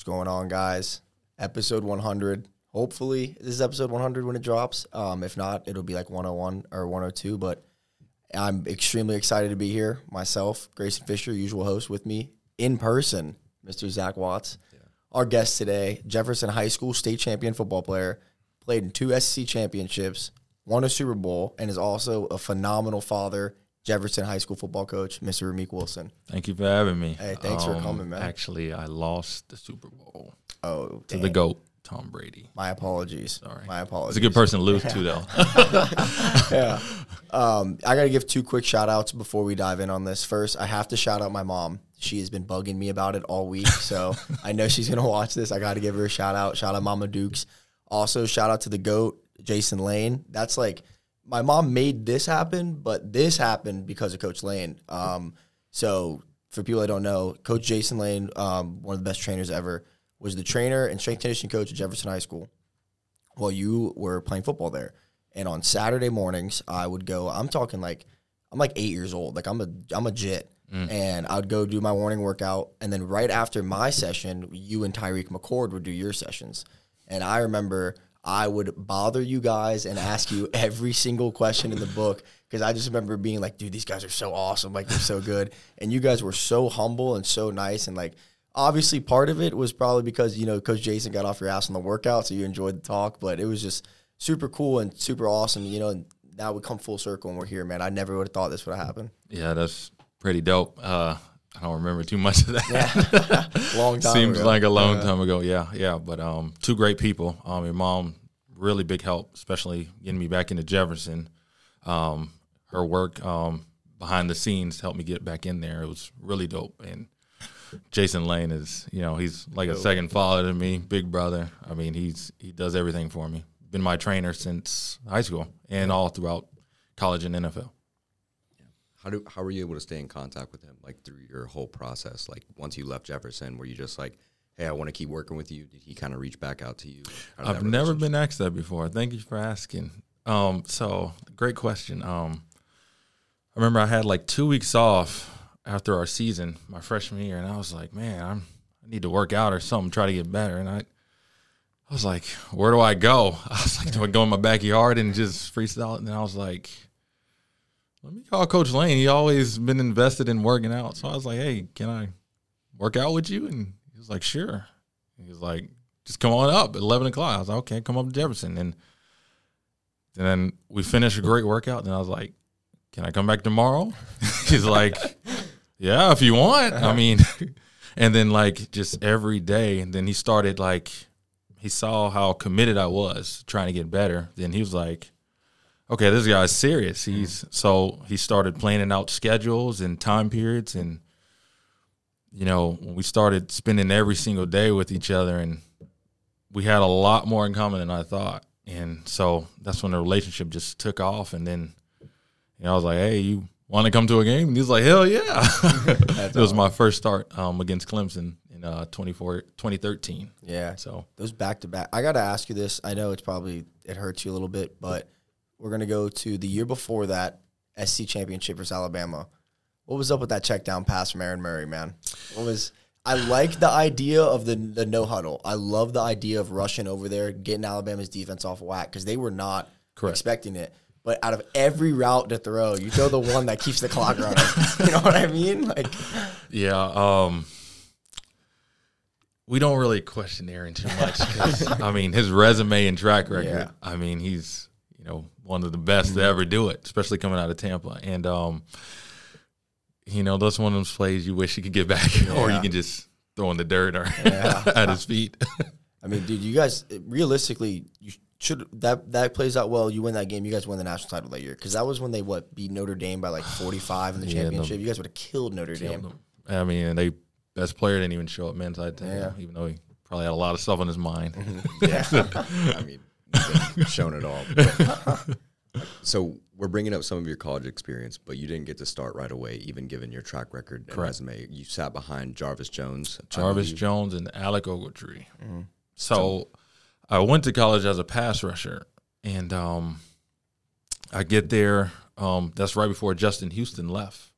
What's going on, guys? Episode 100. Hopefully, this is episode 100 when it drops. Um, if not, it'll be like 101 or 102. But I'm extremely excited to be here. Myself, Grayson Fisher, usual host, with me in person, Mr. Zach Watts. Our guest today, Jefferson High School state champion football player, played in two SEC championships, won a Super Bowl, and is also a phenomenal father. Jefferson High School football coach, Mr. Ramik Wilson. Thank you for having me. Hey, thanks for Um, coming, man. Actually, I lost the Super Bowl Oh, to the. GOAT, Tom Brady. My apologies. Sorry. My apologies. He's a good person to lose to, though. yeah. Um, I got to give two quick shout outs before we dive in on this. First, I have to shout out my mom. She has been bugging me about it all week. So I know she's going to watch this. I got to give her a shout out. Shout out Mama Dukes. Also, shout out to the GOAT, Jason Lane. That's like, my mom made this happen, but this happened because of Coach Lane. Um, so for people that don't know, Coach Jason Lane, um, one of the best trainers ever, was the trainer and strength conditioning coach at Jefferson High School while you were playing football there. And on Saturday mornings, I would go. I'm talking like I'm like eight years old. Like I'm a I'm a jit. And I would go do my morning workout, and then right after my session, you and Tyreek McCord would do your sessions. And I remember I would bother you guys and ask you every single question in the book because I just remember being like, dude, these guys are so awesome. Like, they're so good. And you guys were so humble and so nice. And like, obviously, part of it was probably because, you know, Coach Jason got off your ass on the workout. So you enjoyed the talk. But it was just super cool and super awesome. You know, and now we come full circle and we're here, man. I never would have thought this would have happened. yeah, that's pretty dope. Uh, I don't remember too much of that. Long time Seems ago. like a long time ago. Yeah, yeah. But um, two great people. Um, your mom, really big help, especially getting me back into Jefferson. Um, her work um, behind the scenes helped me get back in there. It was really dope. And Jason Lane is, you know, he's like a second father to me, big brother. I mean, he's he does everything for me. Been my trainer since high school and all throughout college and NFL. How do how were you able to stay in contact with him like through your whole process? Like once you left Jefferson, were you just like, hey, I want to keep working with you? Did he kind of reach back out to you? I've never been asked that before. Thank you for asking. Um, so great question. Um, I remember I had like two weeks off after our season, my freshman year, and I was like, man, I'm, I need to work out or something, try to get better. And I, I was like, where do I go? I was like, do I go in my backyard and just freestyle? And then I was like, let me call Coach Lane. He always been invested in working out. So I was like, hey, can I work out with you? And he was like, sure. He was like, just come on up at 11 o'clock. I was like, okay, come up to Jefferson. And then we finished a great workout. And I was like, can I come back tomorrow? He's like, yeah, if you want. I mean, and then like just every day. And then he started like, he saw how committed I was trying to get better. Then he was like, okay, this guy's serious. He's so he started planning out schedules and time periods and you know, we started spending every single day with each other and we had a lot more in common than I thought. And so that's when the relationship just took off and then you know, I was like, Hey, you want to come to a game? And he was like, Hell yeah. it was my first start um, against Clemson in uh 24, 2013. Yeah. So Those back to back. I got to ask you this. I know it's probably it hurts you a little bit, but we're gonna go to the year before that SC championship versus Alabama. What was up with that check down pass from Aaron Murray, man? What was? I like the idea of the the no huddle. I love the idea of rushing over there, getting Alabama's defense off whack because they were not Correct. expecting it. But out of every route to throw, you throw the one that keeps the clock running. You know what I mean? Like, Yeah, um, we don't really question Aaron too much. I mean his resume and track record. Yeah. I mean he's you know one of the best to ever do it, especially coming out of Tampa. And um, you know that's one of those plays you wish you could get back, or you can just throw in the dirt or Yeah. at his feet. I mean, dude, you guys realistically, you should that that plays out well. You win that game, you guys win the national title that year because that was when they what beat Notre Dame by like forty five in the Yeah, championship. you guys would have killed Notre Dame. I mean, and they best player didn't even show up men's side, team, Yeah. even though he probably had a lot of stuff on his mind. Yeah, I mean, shown it all. But- so we're bringing up some of your college experience, but you didn't get to start right away, even given your track record and Correct. resume. You sat behind Jarvis Jones. Jarvis. Jones and Alec Ogletree. So I went to college as a pass rusher, and um, I get there. Um, that's right before Justin Houston left.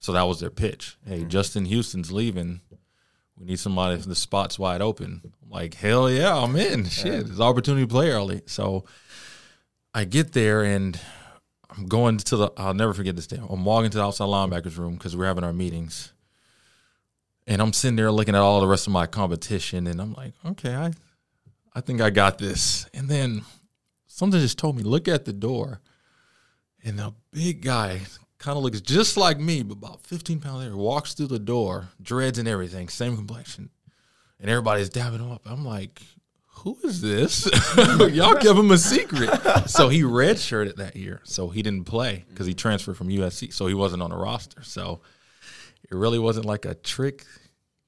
So that was their pitch. Hey, Justin Houston's leaving. we need somebody if the spot's wide open. I'm like, hell yeah, I'm in. Shit, it's opportunity to play early. So I get there and I'm going to the. I'll never forget this day. I'm walking to the outside linebackers room because we're having our meetings, and I'm sitting there looking at all the rest of my competition, and I'm like, okay, I, I think I got this. And then something just told me, look at the door, and a big guy kind of looks just like me, but about 15 pounds later, walks through the door, dreads and everything, same complexion, and everybody's dabbing him up. I'm like, who is this? Y'all kept him a secret. So he redshirted that year. So he didn't play because he transferred from USC. So he wasn't on the roster. So it really wasn't like a trick,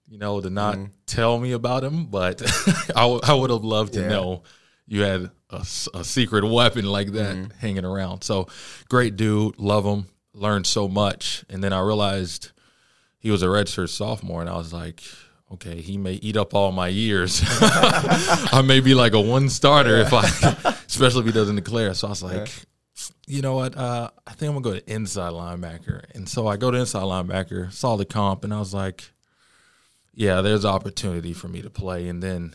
you know, to not mm-hmm. tell me about him. But I, w- I would have loved to Yeah. know you had a secret weapon like that mm-hmm. hanging around. So great dude. Love him. Learned so much. And then I realized he was a redshirt sophomore. And I was like, okay, he may eat up all my years. I may be like a one starter if I, especially if he doesn't declare. So I was like, you know what? Uh, I think I'm gonna go to inside linebacker. And so I go to inside linebacker, saw the comp, and I was like, yeah, there's opportunity for me to play. And then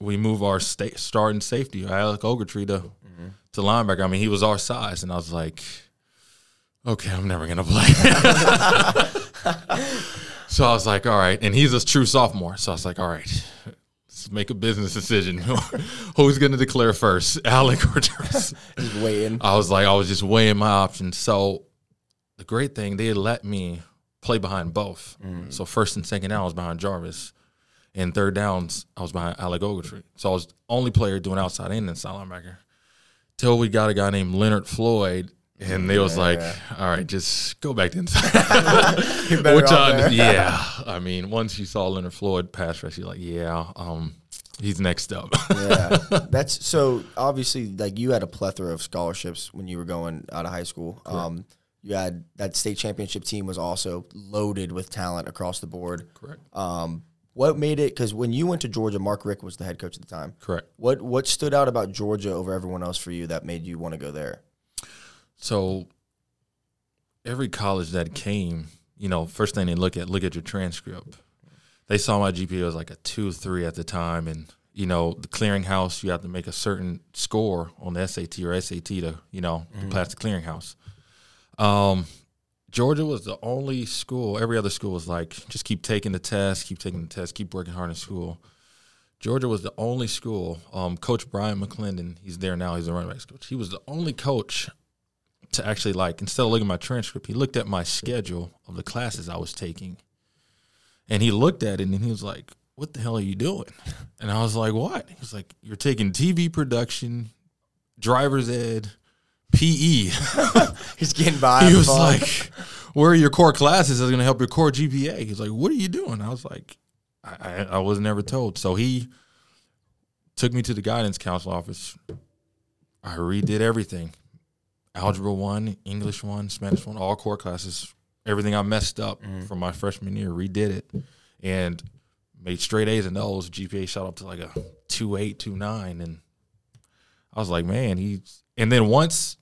we move our sta- starting safety, Alec Ogletree, to to linebacker. I mean, he was our size, and I was like, okay, I'm never gonna play. So I was like, all right. And he's a true sophomore. So I was like, all right, let's make a business decision. Who's going to declare first, Alec or Jarvis? Just waiting. I was like, I was just weighing my options. So the great thing, they let me play behind both. Mm. So first and second down, I was behind Jarvis. And third downs, I was behind Alec Ogletree. So I was the only player doing outside in and inside linebacker. Till we got a guy named Leonard Floyd. And they was like, all right, just go back to inside. Which I, yeah, I mean, once you saw Leonard Floyd pass rush, you're like, yeah, um, he's next up. yeah, that's so obviously like you had a plethora of scholarships when you were going out of high school. Um, you had that state championship team was also loaded with talent across the board. Correct. Um, what made it? Because when you went to Georgia, Mark Richt was the head coach at the time. Correct. What what stood out about Georgia over everyone else for you that made you want to go there? So every college that came, you know, first thing they look at, look at your transcript. They saw my GPA was like a two, three at the time, and you know, the clearinghouse, you have to make a certain score on the ACT or SAT to, you know, to pass the clearinghouse. Um, Georgia was the only school. Every other school was like, just keep taking the test, keep taking the test, keep working hard in school. Georgia was the only school. Um, coach Bryan McClendon, he's there now. He's the running backs coach. He was the only coach to actually like instead of looking at my transcript, he looked at my schedule of the classes I was taking, and he looked at it and he was like, "What the hell are you doing?" And I was like, "What?" He was like, "You're taking TV production, driver's ed, PE." He's getting by. he was like, "Where are your core classes that's going to help your core GPA?" He's like, "What are you doing?" I was like, "I, I, I was never told." So he took me to the guidance counselor office. I redid everything: algebra one, English one, Spanish one, all core classes. Everything I messed up mm-hmm. from my freshman year, redid it, and made straight A's and those. GPA shot up to like a two eight, two nine, and I was like, man, he's. And then once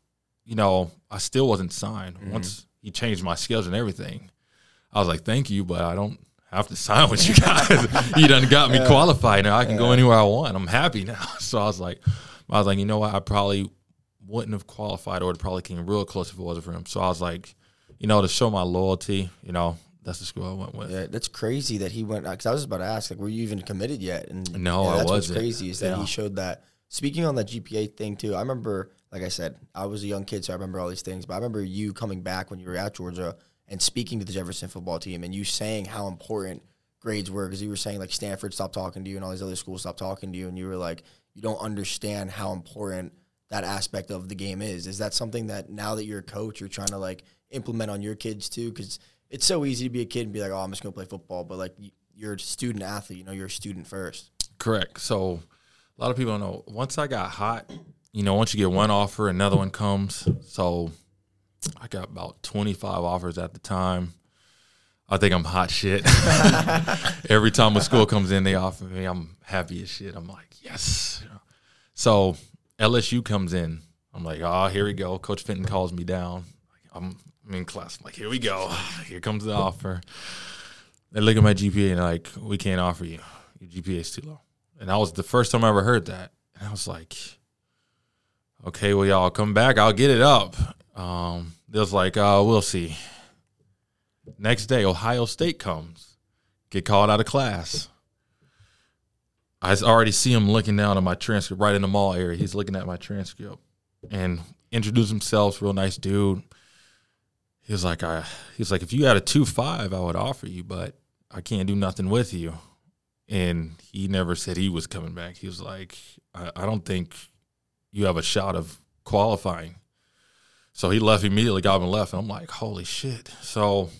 you know, I still wasn't signed. Mm-hmm. Once he changed my schedule and everything, I was like, thank you, but I don't have to sign with you guys. you done got me qualified. Now I can go anywhere I want. I'm happy now. So I was like, I was like, you know what? I probably wouldn't have qualified or it probably came real close if it wasn't for him. So I was like, you know, to show my loyalty, you know, that's the school I went with. Yeah, that's crazy that he went. Because I was about to ask, like, were you even committed yet? And No, yeah, I that's wasn't. What's crazy is that Yeah. he showed that. Speaking on that GPA thing too, I remember, like I said, I was a young kid, so I remember all these things. But I remember you coming back when you were at Georgia and speaking to the Jefferson football team, and you saying how important grades were because you were saying like Stanford stopped talking to you and all these other schools stopped talking to you, and you were like, you don't understand how important that aspect of the game is. Is that something that now that you're a coach, you're trying to like implement on your kids too? Because it's so easy to be a kid and be like, oh, I'm just gonna play football, but like you're a student athlete, you know, you're a student first. Correct. So a lot of people don't know. Once I got hot, you know, once you get one offer, another one comes. So I got about 25 offers at the time. I think I'm hot shit. Every time a school comes in, they offer me. I'm happy as shit. I'm like, yes. So LSU comes in. I'm like, oh, here we go. Coach Fenton calls me down. I'm, I'm in class. I'm like, here we go. Here comes the offer. they look at my GPA and like, we can't offer you. Your GPA is too low. And that was the first time I ever heard that. And I was like, okay, well, y'all come back. I'll get it up. Um, they was like, uh, we'll see. Next day, Ohio State comes, get called out of class. I already see him looking down at my transcript right in the mall area. He's looking at my transcript and introduced himself, real nice dude. He was like, I, he was like, if you had a two five, I would offer you, but I can't do nothing with you. And he never said he was coming back. He was like, I, I don't think you have a shot of qualifying. So he left immediately, got him and left. And I'm like, holy shit. So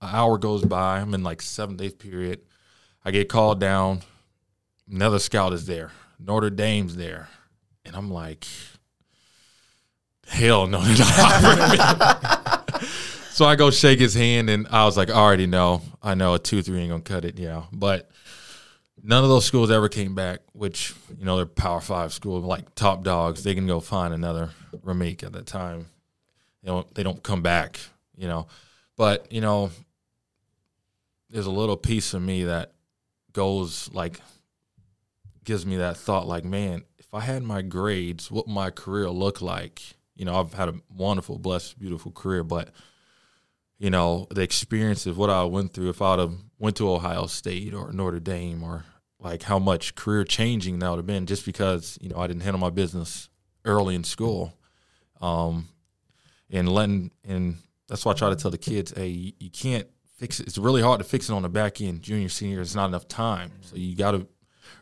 an hour goes by. I'm in like seventh, eighth period. I get called down. Another scout is there. Notre Dame's there. And I'm like, hell no, so I go shake his hand, and I was like, I already know. I know a 2 3 ain't going to cut it. Yeah. But none of those schools ever came back, which, you know, they're Power Five schools, like top dogs. They can go find another Ramik at that time. You know, they don't come back, you know. But, you know, there's a little piece of me that goes like, gives me that thought like, man, if I had my grades, what my career look like? You know, I've had a wonderful, blessed, beautiful career, but you know, the experience of what I went through if I'd have went to Ohio State or Notre Dame or like how much career changing that would have been just because, you know, I didn't handle my business early in school. Um, and letting, and that's why I try to tell the kids, hey, you can't fix it. It's really hard to fix it on the back end, junior, senior. It's not enough time. So you got to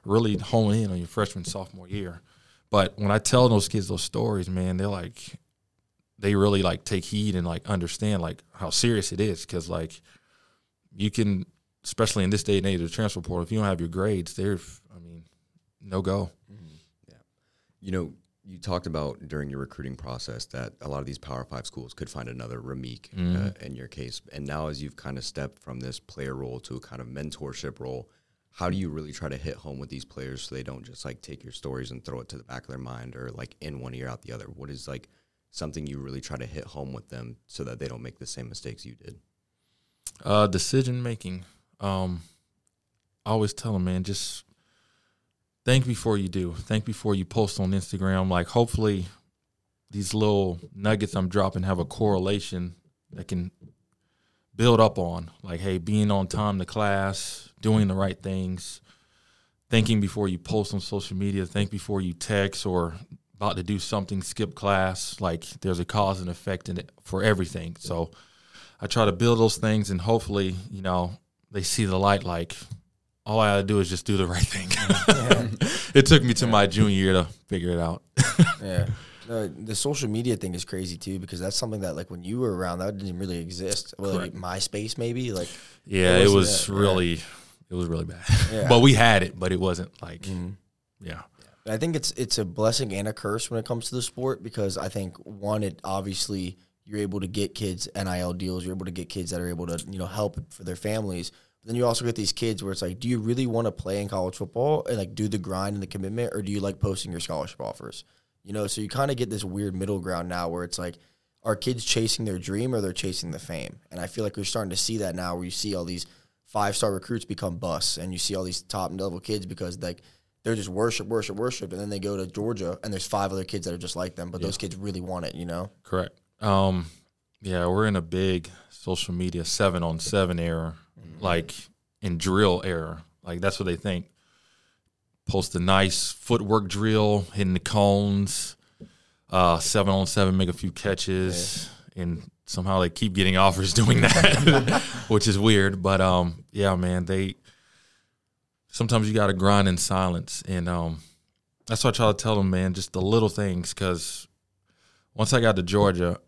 really hone in on your freshman, sophomore year. But when I tell those kids those stories, man, they're like, they really like take heed and like understand like how serious it is because like you can, especially in this day and age of the transfer portal, if you don't have your grades, they're, I mean, no go. Mm-hmm. Yeah. You know, you talked about during your recruiting process that a lot of these Power Five schools could find another Ramik uh, in your case. And now, as you've kind of stepped from this player role to a kind of mentorship role, how do you really try to hit home with these players so they don't just like take your stories and throw it to the back of their mind or like in one ear out the other? What is like something you really try to hit home with them so that they don't make the same mistakes you did? Uh, decision making. Um, I always tell them, man, just think before you do. Think before you post on Instagram. Like, hopefully, these little nuggets I'm dropping have a correlation that can build up on. Like, hey, being on time to class, doing the right things, thinking before you post on social media, think before you text or about to do something, skip class. Like, there's a cause and effect in it for everything. So, I try to build those things, and hopefully, you know, they see the light. Like, all I had to do is just do the right thing. it took me to my junior year to figure it out. yeah. The, the social media thing is crazy too because that's something that like when you were around that didn't really exist. Well, like MySpace maybe like yeah, it was that, really it was really bad. Yeah. but we had it, but it wasn't like mm-hmm. yeah. I think it's it's a blessing and a curse when it comes to the sport because I think one it obviously you're able to get kids NIL deals, you're able to get kids that are able to you know help for their families. Then you also get these kids where it's like, do you really want to play in college football and like do the grind and the commitment, or do you like posting your scholarship offers? You know, so you kind of get this weird middle ground now where it's like, are kids chasing their dream or they're chasing the fame? And I feel like we're starting to see that now where you see all these five star recruits become busts and you see all these top level kids because like they're just worship, worship, worship, and then they go to Georgia and there's five other kids that are just like them, but those kids really want it, you know? Correct. Um, yeah, we're in a big social media seven on seven era, like in drill era. Like that's what they think. Post a nice footwork drill, hitting the cones, uh, seven on seven, make a few catches, and somehow they keep getting offers doing that, which is weird. But um, yeah, man, they sometimes you got to grind in silence, and um, that's what I try to tell them, man. Just the little things, because once I got to Georgia,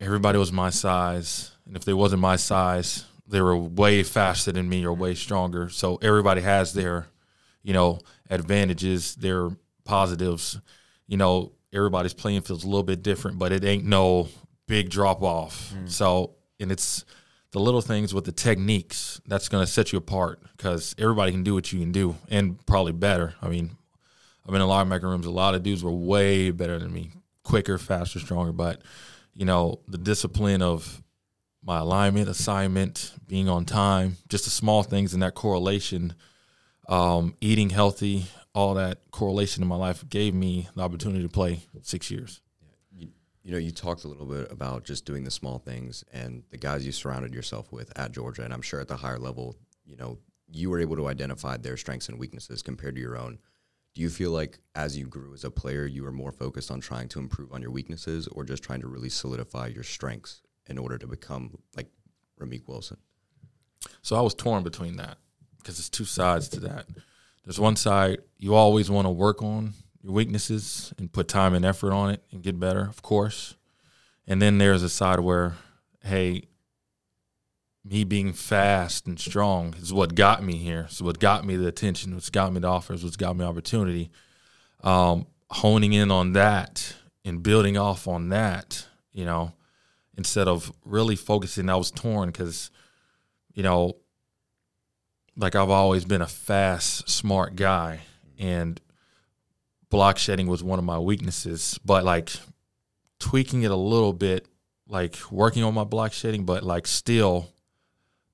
everybody was my size, and if they wasn't my size, they were way faster than me or mm-hmm. way stronger. So everybody has their, you know, advantages, their positives. You know, everybody's playing field's a little bit different, but it ain't no big drop off. Mm. So, and it's the little things with the techniques that's going to set you apart because everybody can do what you can do and probably better. I mean, I've been in a lot of maker rooms. A lot of dudes were way better than me, quicker, faster, stronger. But you know, the discipline of my alignment, assignment, being on time, just the small things and that correlation, um, eating healthy, all that correlation in my life gave me the opportunity to play six years. You, you know, you talked a little bit about just doing the small things and the guys you surrounded yourself with at Georgia, and I'm sure at the higher level, you know, you were able to identify their strengths and weaknesses compared to your own. Do you feel like as you grew as a player, you were more focused on trying to improve on your weaknesses or just trying to really solidify your strengths in order to become like Ramik Wilson? So I was torn between that because there's two sides to that. There's one side you always want to work on your weaknesses and put time and effort on it and get better, of course. And then there's a side where, hey, me being fast and strong is what got me here. So what got me the attention, what's got me the offers, what's got me opportunity. Um, honing in on that and building off on that, you know, instead of really focusing. I was torn because, you know, like I've always been a fast, smart guy, and block shedding was one of my weaknesses. But like tweaking it a little bit, like working on my block shedding, but like still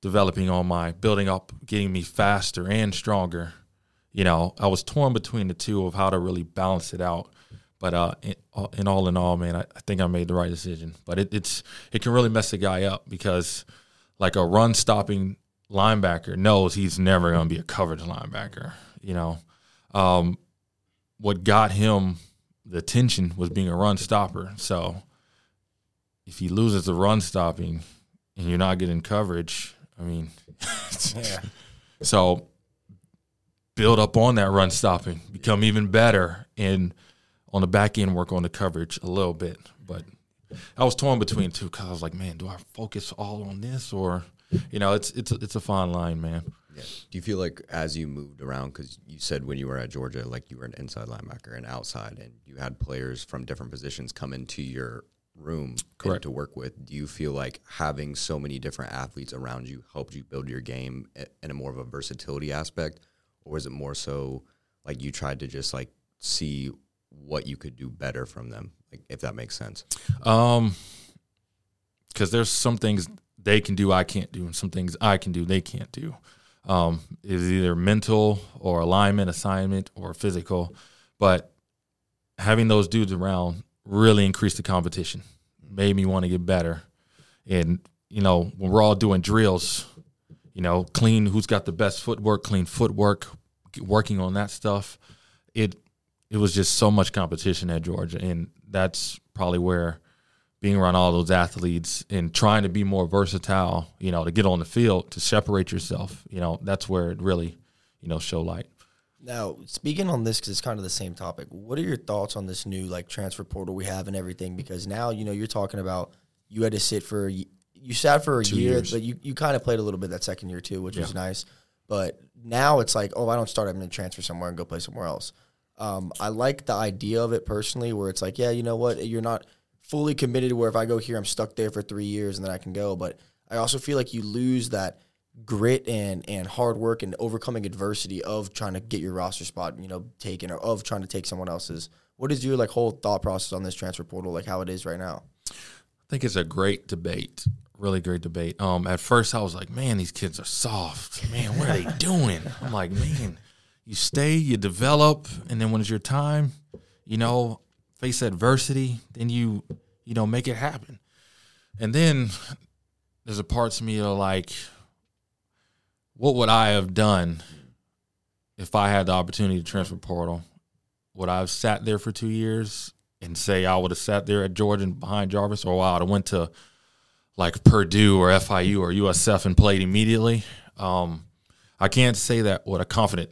developing on my building up, getting me faster and stronger. You know, I was torn between the two of how to really balance it out. But uh, in, in all in all, man, I, I, think I made the right decision. But it, it's it can really mess a guy up because like a run stopping linebacker knows he's never going to be a coverage linebacker. You know, um, what got him the attention was being a run stopper. So if he loses the run stopping and you're not getting coverage, I mean, yeah. So build up on that run stopping, become even better, and on the back end work on the coverage a little bit. But I was torn between two because I was like, man, do I focus all on this or, you know, it's it's it's a fine line, man. Yeah. Do you feel like as you moved around, because you said when you were at Georgia, like you were an inside linebacker and outside, and you had players from different positions come into your room to work with. Do you feel like having so many different athletes around you helped you build your game in a more of a versatility aspect, or is it more so like you tried to just like see what you could do better from them, like if that makes sense? Um, because there's some things they can do I can't do, and some things I can do they can't do. Um, is either mental or alignment, assignment, or physical, but having those dudes around really increased the competition, made me want to get better. And, you know, when we're all doing drills, you know, clean who's got the best footwork, clean footwork, working on that stuff. It it was just so much competition at Georgia. And that's probably where being around all those athletes and trying to be more versatile, you know, to get on the field, to separate yourself, you know, that's where it really, you know, show light. Now, speaking on this, because it's kind of the same topic, what are your thoughts on this new like transfer portal we have and everything? Because now you know you're talking about you had to sit for you sat for a Two year, years. but you, you kind of played a little bit that second year too, which yeah. was nice. But now it's like, oh, I don't start, I'm going to transfer somewhere and go play somewhere else. Um, I like the idea of it personally, where it's like, yeah, you know what, you're not fully committed. To where if I go here, I'm stuck there for three years and then I can go. But I also feel like you lose that grit and and hard work and overcoming adversity of trying to get your roster spot, you know, taken or of trying to take someone else's. What is your like whole thought process on this transfer portal, like how it is right now? I think it's a great debate, really great debate. Um, at first I was like, man, these kids are soft. Man, what are they doing? I'm like, man, you stay, you develop, and then when it's your time, you know, face adversity, then you, you know, make it happen. And then there's a part to me of like, what would I have done if I had the opportunity to transfer portal? Would I have sat there for two years and say I would have sat there at Georgia behind Jarvis, or I would have went to like Purdue or FIU or USF and played immediately? Um, I can't say that with a confident.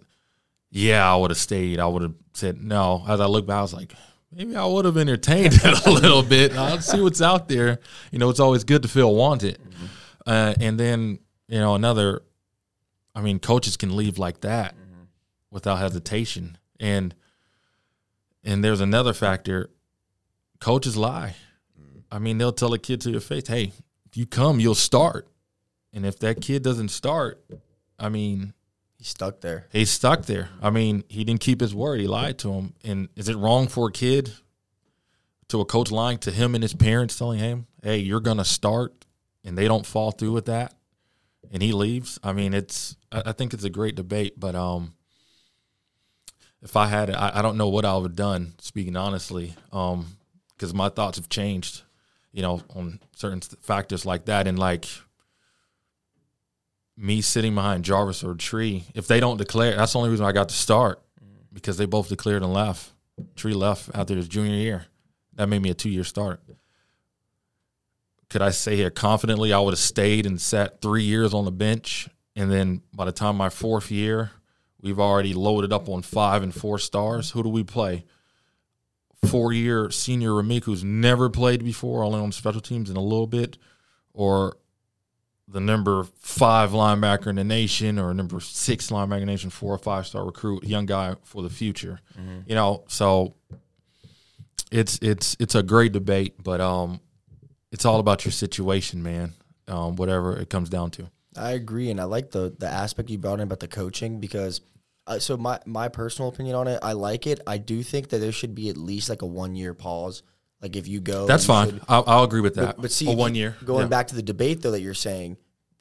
Yeah, I would have stayed. I would have said no. As I look back, I was like, maybe I would have entertained it a little bit. I'll see what's out there. You know, it's always good to feel wanted. Mm-hmm. Uh, and then you know another I mean, coaches can leave like that mm-hmm. without hesitation. And and there's another factor. Coaches lie. Mm-hmm. I mean, they'll tell a kid to your face, "Hey, if you come, you'll start." And if that kid doesn't start, I mean, he's stuck there. He's stuck there. I mean, he didn't keep his word. He lied to him. And is it wrong for a kid to a coach lying to him and his parents, telling him, "Hey, you're gonna start," and they don't fall through with that, and he leaves, I mean, it's I, think it's a great debate, but um, if I had, I, I don't know what I would have done. Speaking honestly, um, because my thoughts have changed, you know, on certain factors like that, and like me sitting behind Jarvis or Tree, if they don't declare, that's the only reason I got to start because they both declared and left. Tree left after his junior year. That made me a two year start. Could I say here confidently I would have stayed and sat three years on the bench? And then by the time my fourth year, we've already loaded up on five and four stars. Who do we play? Four year senior Ramik, who's never played before, only on special teams in a little bit, or the number five linebacker in the nation or number six linebacker in the nation, four or five star recruit, young guy for the future. Mm-hmm. You know, so it's it's it's a great debate, but um, it's all about your situation, man. Um, whatever it comes down to. I agree, and I like the the aspect you brought in about the coaching because. Uh, so my my personal opinion on it, I like it. I do think that there should be at least like a one year pause. Like if you go, that's fine. Should, I'll, I'll, agree with that. But, but see, one year. Going yeah. back to the debate though that you're saying,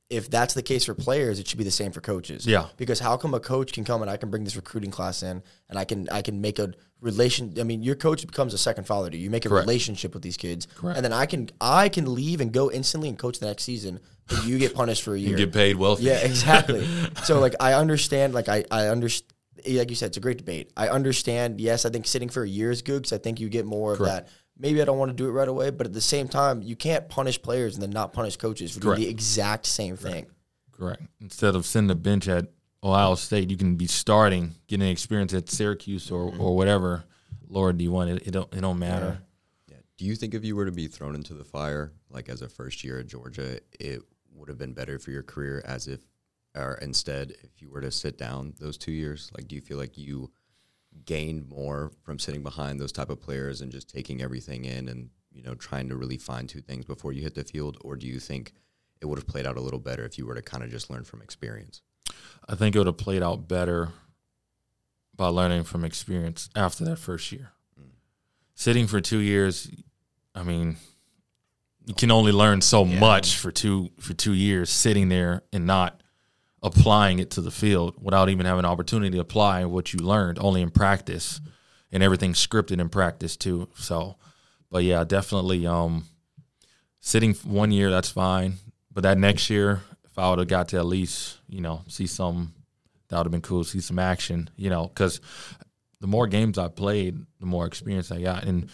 if that's the case for players, it should be the same for coaches. Yeah. Because how come a coach can come and I can bring this recruiting class in and I can I can make a relation I mean, your coach becomes a second father to you. You make a Correct. relationship with these kids. Correct. And then I can I can leave and go instantly and coach the next season. But you get punished for a year. You get paid wealthy. Yeah, exactly. so like I understand like I, I understand like you said, it's a great debate. I understand. Yes, I think sitting for a year is good because I think you get more Correct. of that maybe I don't want to do it right away, but at the same time, you can't punish players and then not punish coaches for Correct. doing the exact same thing. Correct. Instead of sitting the bench at Ohio State, you can be starting, getting experience at Syracuse or, mm-hmm. or whatever lower D one. It, it don't it don't matter. Yeah. yeah. Do you think if you were to be thrown into the fire, like as a first year at Georgia, it would have been better for your career as if, or instead, if you were to sit down those two years? Like, do you feel like you gained more from sitting behind those type of players and just taking everything in and you know trying to really find two things before you hit the field, or do you think? it would have played out a little better if you were to kind of just learn from experience? I think it would have played out better by learning from experience after that first year. Mm. Sitting for two years, I mean, you can only learn so yeah. much for two for two years sitting there and not applying it to the field without even having an opportunity to apply what you learned only in practice and everything scripted in practice too. So, but yeah, definitely um, sitting one year that's fine. But that next year, if I would have got to at least, you know, see some, that would have been cool. See some action, you know, because the more games I played, the more experience I got. And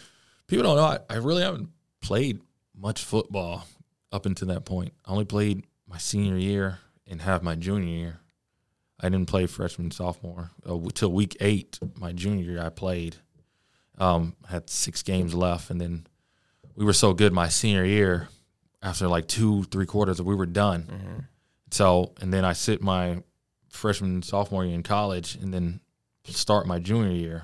people don't know I, I really haven't played much football up until that point. I only played my senior year and half my junior year. I didn't play freshman, sophomore uh, till week eight. My junior year, I played. Um, had six games left, and then we were so good my senior year after like two, three quarters, we were done. Mm-hmm. So, and then I sit my freshman, sophomore year in college, and then start my junior year.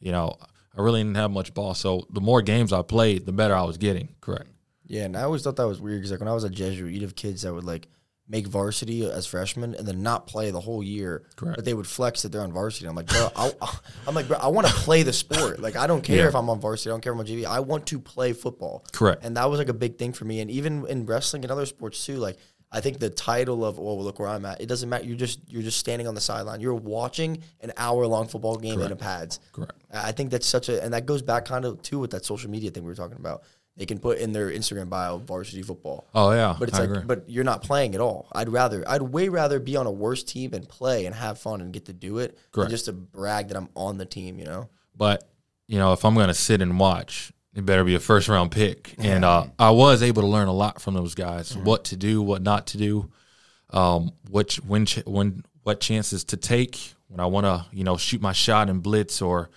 You know, I really didn't have much ball. So the more games I played, the better I was getting. Correct. Yeah, and I always thought that was weird because like when I was a Jesuit, you'd have kids that would like make varsity as freshmen and then not play the whole year. Correct. But they would flex that they're on varsity. I'm like, bro, I, am like, bro, I want to play the sport. Like, I don't care yeah. if I'm on varsity. I don't care if I'm on JV. I want to play football. Correct. And that was like a big thing for me. And even in wrestling and other sports too, like. I think the title of "Oh, look where I'm at." It doesn't matter. You're just you're just standing on the sideline. You're watching an hour long football game Correct. in a pads. Correct. I think that's such a and that goes back kind of too with that social media thing we were talking about they can put in their Instagram bio varsity football. Oh yeah, but it's I like, agree. but you're not playing at all. I'd rather, I'd way rather be on a worse team and play and have fun and get to do it, Correct. than just to brag that I'm on the team. You know. But you know, if I'm going to sit and watch, it better be a first round pick. And uh, I was able to learn a lot from those guys: mm-hmm. what to do, what not to do, um, which when when what chances to take when I want to, you know, shoot my shot and blitz or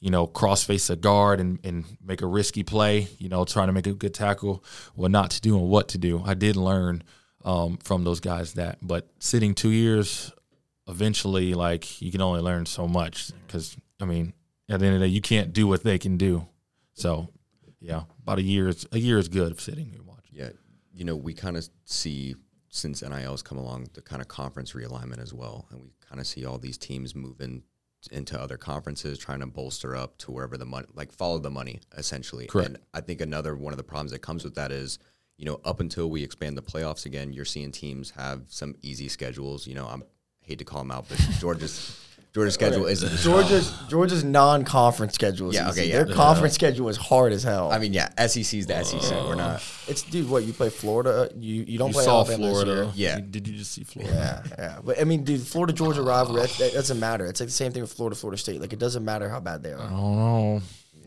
you know, cross face a guard and, and make a risky play, you know, trying to make a good tackle, what not to do and what to do. I did learn um, from those guys that, but sitting two years, eventually, like you can only learn so much because, I mean, at the end of the day, you can't do what they can do. So, yeah, about a year is a year is good of sitting and watching. Yeah, you know, we kind of see since NIL's come along the kind of conference realignment as well, and we kind of see all these teams moving into other conferences, trying to bolster up to wherever the money, like follow the money, essentially. Correct. And I think another one of the problems that comes with that is, you know, up until we expand the playoffs again, you're seeing teams have some easy schedules. You know, I'm hate to call them out, but Georgia's Georgia's schedule isn't Georgia's Georgia's non-conference schedule. Is Yeah, easy. okay, yeah. Their conference schedule is hard as hell. I mean, yeah, SEC's the SEC. We're not. it's dude. What you play Florida? You you don't You play saw Alabama this Florida. year. Yeah. Did, did you just see Florida? Yeah, yeah. But I mean, dude, Florida Georgia rivalry that, that doesn't matter. It's like the same thing with Florida Florida State. Like it doesn't matter how bad they are. I are. don't know.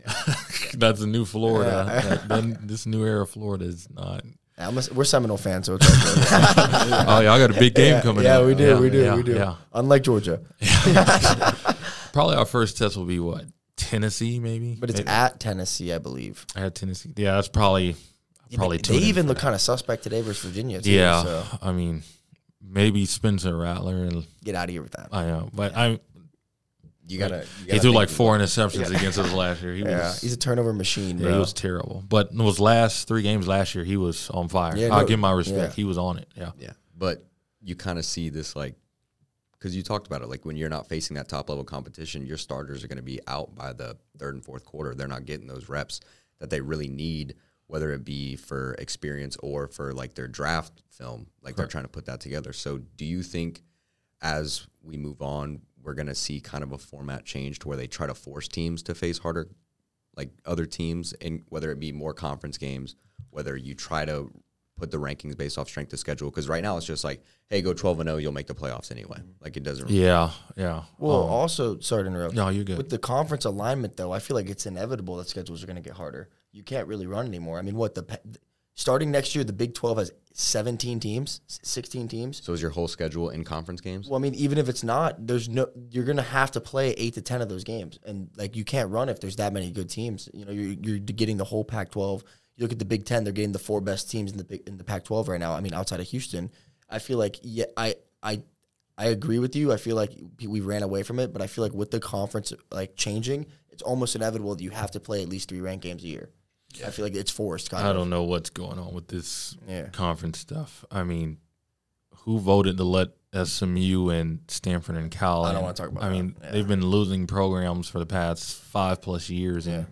That's a new Florida. Yeah. That- then this new era of Florida is not. Yeah, I'm a, we're Seminole fans, so it's okay. Oh yeah, I got a big game yeah, coming yeah, up. we do, Yeah, we do, yeah, we do. Yeah. Unlike Georgia, Probably our first test will be what Tennessee, maybe. but it's Maybe. at Tennessee, I believe. at Tennessee. Yeah, that's probably probably. they, even look that. kind of suspect today versus Virginia. Too, Yeah, so I mean, maybe Spencer Rattler and get out of here with that. I know, but I You gotta. You he gotta threw like four interceptions against us last year. He Yeah, was he's a turnover machine, yeah, bro. he was terrible. But those last three games last year, he was on fire. Yeah, I'll no, give my respect. yeah. He was on it. Yeah. Yeah, but you kind of see this like because you talked about it like when you're not facing that top level competition, your starters are going to be out by the third and fourth quarter. They're not getting those reps that they really need, whether it be for experience or for like their draft film. Like they're trying to put that together. So, do you think as we move on, we're going to see kind of a format change to where they try to force teams to face harder, like other teams, and whether it be more conference games, whether you try to put the rankings based off strength of schedule? Because right now it's just like, hey, go twelve and zero, you'll make the playoffs anyway. Like it doesn't. Really yeah. Yeah. Well, Um, also, sorry to interrupt. no, you're good. With the conference alignment, though, I feel like it's inevitable that schedules are going to get harder. You can't really run anymore. I mean, what the pe- starting next year, the Big Twelve has seventeen teams, sixteen teams. So is your whole schedule in conference games? Well, I mean, even if it's not, there's no. You're going to have to play eight to ten of those games, and like you can't run if there's that many good teams. You know, you're you're getting the whole Pac-12. You look at the Big Ten; they're getting the four best teams in the big, in the Pac-12 right now. I mean, outside of Houston, I feel like yeah, I I I agree with you. I feel like we ran away from it, but I feel like with the conference like changing, it's almost inevitable that you have to play at least three ranked games a year. I feel like it's forced. Kind I of. don't know what's going on with this Yeah. conference stuff. I mean, who voted to let SMU and Stanford and Cal? I don't in? wanna talk about I that. mean, Yeah. they've been losing programs for the past five plus years, and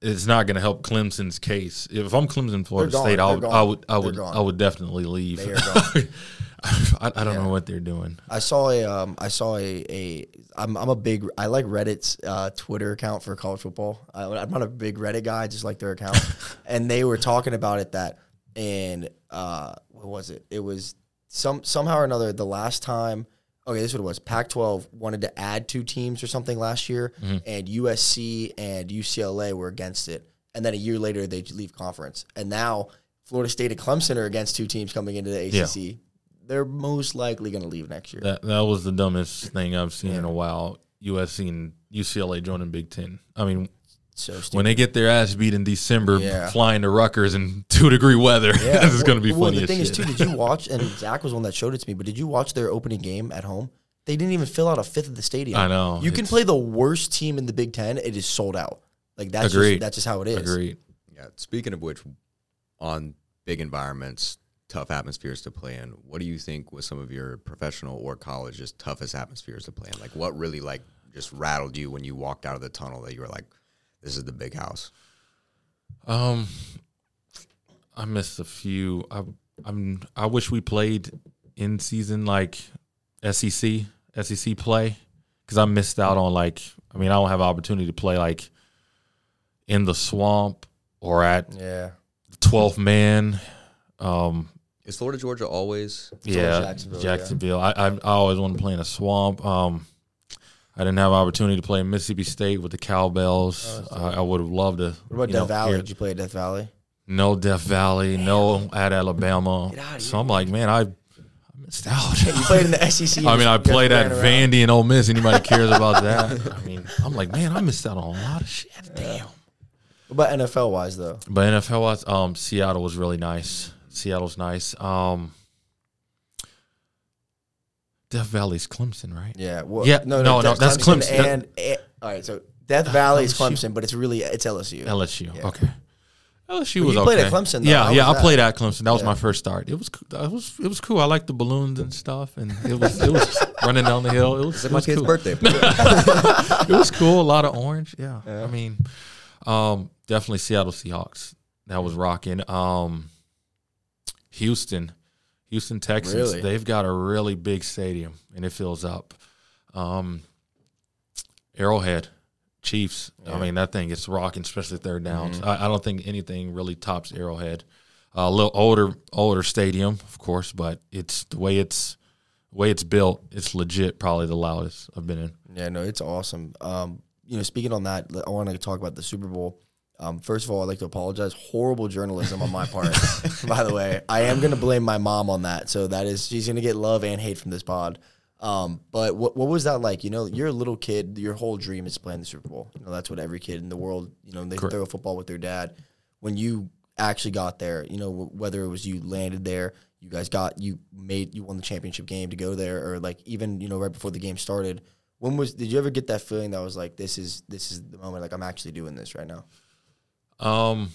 it's not going to help Clemson's case. If I'm Clemson, Florida gone. State, I They're would, gone. I would, I They're would, gone. I would definitely leave. They are gone. I, I don't Yeah. know what they're doing. I saw a um I saw a a I'm I'm a big I like Reddit's uh, Twitter account for college football. I, I'm not a big Reddit guy, I just like their account. and they were talking about it that and uh what was it? It was some somehow or another the last time okay, this is what it was. Pac-12 wanted to add two teams or something last year, and USC and UCLA were against it. And then a year later, they leave conference. And now Florida State and Clemson are against two teams coming into the Yeah. ACC. They're most likely going to leave next year. That that was the dumbest thing I've seen in a while. USC and UCLA joining Big Ten. I mean, So stupid. when they get their ass beat in December, Yeah. flying to Rutgers in two degree weather, this is going to be well, funny The as thing shit. is, too, did you watch? And Zach was one that showed it to me. But did you watch their opening game at home? They didn't even fill out a fifth of the stadium. I know, You can play the worst team in the Big Ten. It is sold out. Like that's Agreed. just that's just how it is. Agreed. Yeah. Speaking of which, on big environments, tough atmospheres to play in. What do you think was some of your professional or college just toughest atmospheres to play in? Like what really like just rattled you when you walked out of the tunnel that you were like, this is the big house. Um, I missed a few. I I'm I wish we played in season like SEC SEC play because I missed out on like I mean I don't have opportunity to play like in the swamp or at Yeah. 12th man. Um, Is Florida Georgia always yeah, Jacksonville, Jacksonville. yeah. I, I I always wanted to play in a swamp. Um, I didn't have an opportunity to play in Mississippi State with the Cowbells. I, I would have loved to. What about you know, Death Valley? hear- Did you play at Death Valley? No Death Valley, no at Alabama. Get outta So here. I'm like, man, I, I missed out. You played in the SEC. I mean, I played at. Vandy and Ole Miss. Anybody cares about that? I mean, I'm like, man, I missed out on a lot of shit. Damn. What about NFL wise though? But NFL wise, um, Seattle was really nice. Seattle's nice. Um, Death Valley's Clemson, right? Yeah. Well, Yeah, no, no, No. that's Clemson. That- And, and all right, so Death Valley is Clemson, but it's really it's LSU. LSU. Yeah. Okay. LSU was you okay. played at Clemson, though. Yeah, How yeah, I that? played at Clemson. That was Yeah. my first start. It was it was it was cool. I liked the balloons and stuff, and it was it was running down the hill. It was, it my was kid's cool. birthday. It was cool. A lot of orange. Yeah. I mean, um, definitely Seattle Seahawks. That was rocking. Um, Houston, Houston Texans. Really? They've got a really big stadium and it fills up. Um, Arrowhead, Chiefs. I mean, that thing is rocking, especially third downs. Mm-hmm. I, I don't think anything really tops Arrowhead. a little older, older stadium, of course, but it's the way it's the way it's built. It's legit, probably the loudest I've been in. Yeah, no, it's awesome. Um, you know, speaking on that, I want to talk about the Super Bowl. Um, first of all, I'd like to apologize. Horrible journalism on my part. by the way, I am going to blame my mom on that. So that is, she's going to get love and hate from this pod. Um, but what what was that like? You know, you're a little kid. Your whole dream is playing the Super Bowl. You know, that's what every kid in the world. You know, they Correct. throw a football with their dad. When you actually got there, you know, wh- whether it was you landed there, you guys got you made you won the championship game to go there, or like even you know right before the game started. When was did you ever get that feeling that was like this is this is the moment like I'm actually doing this right now? Um,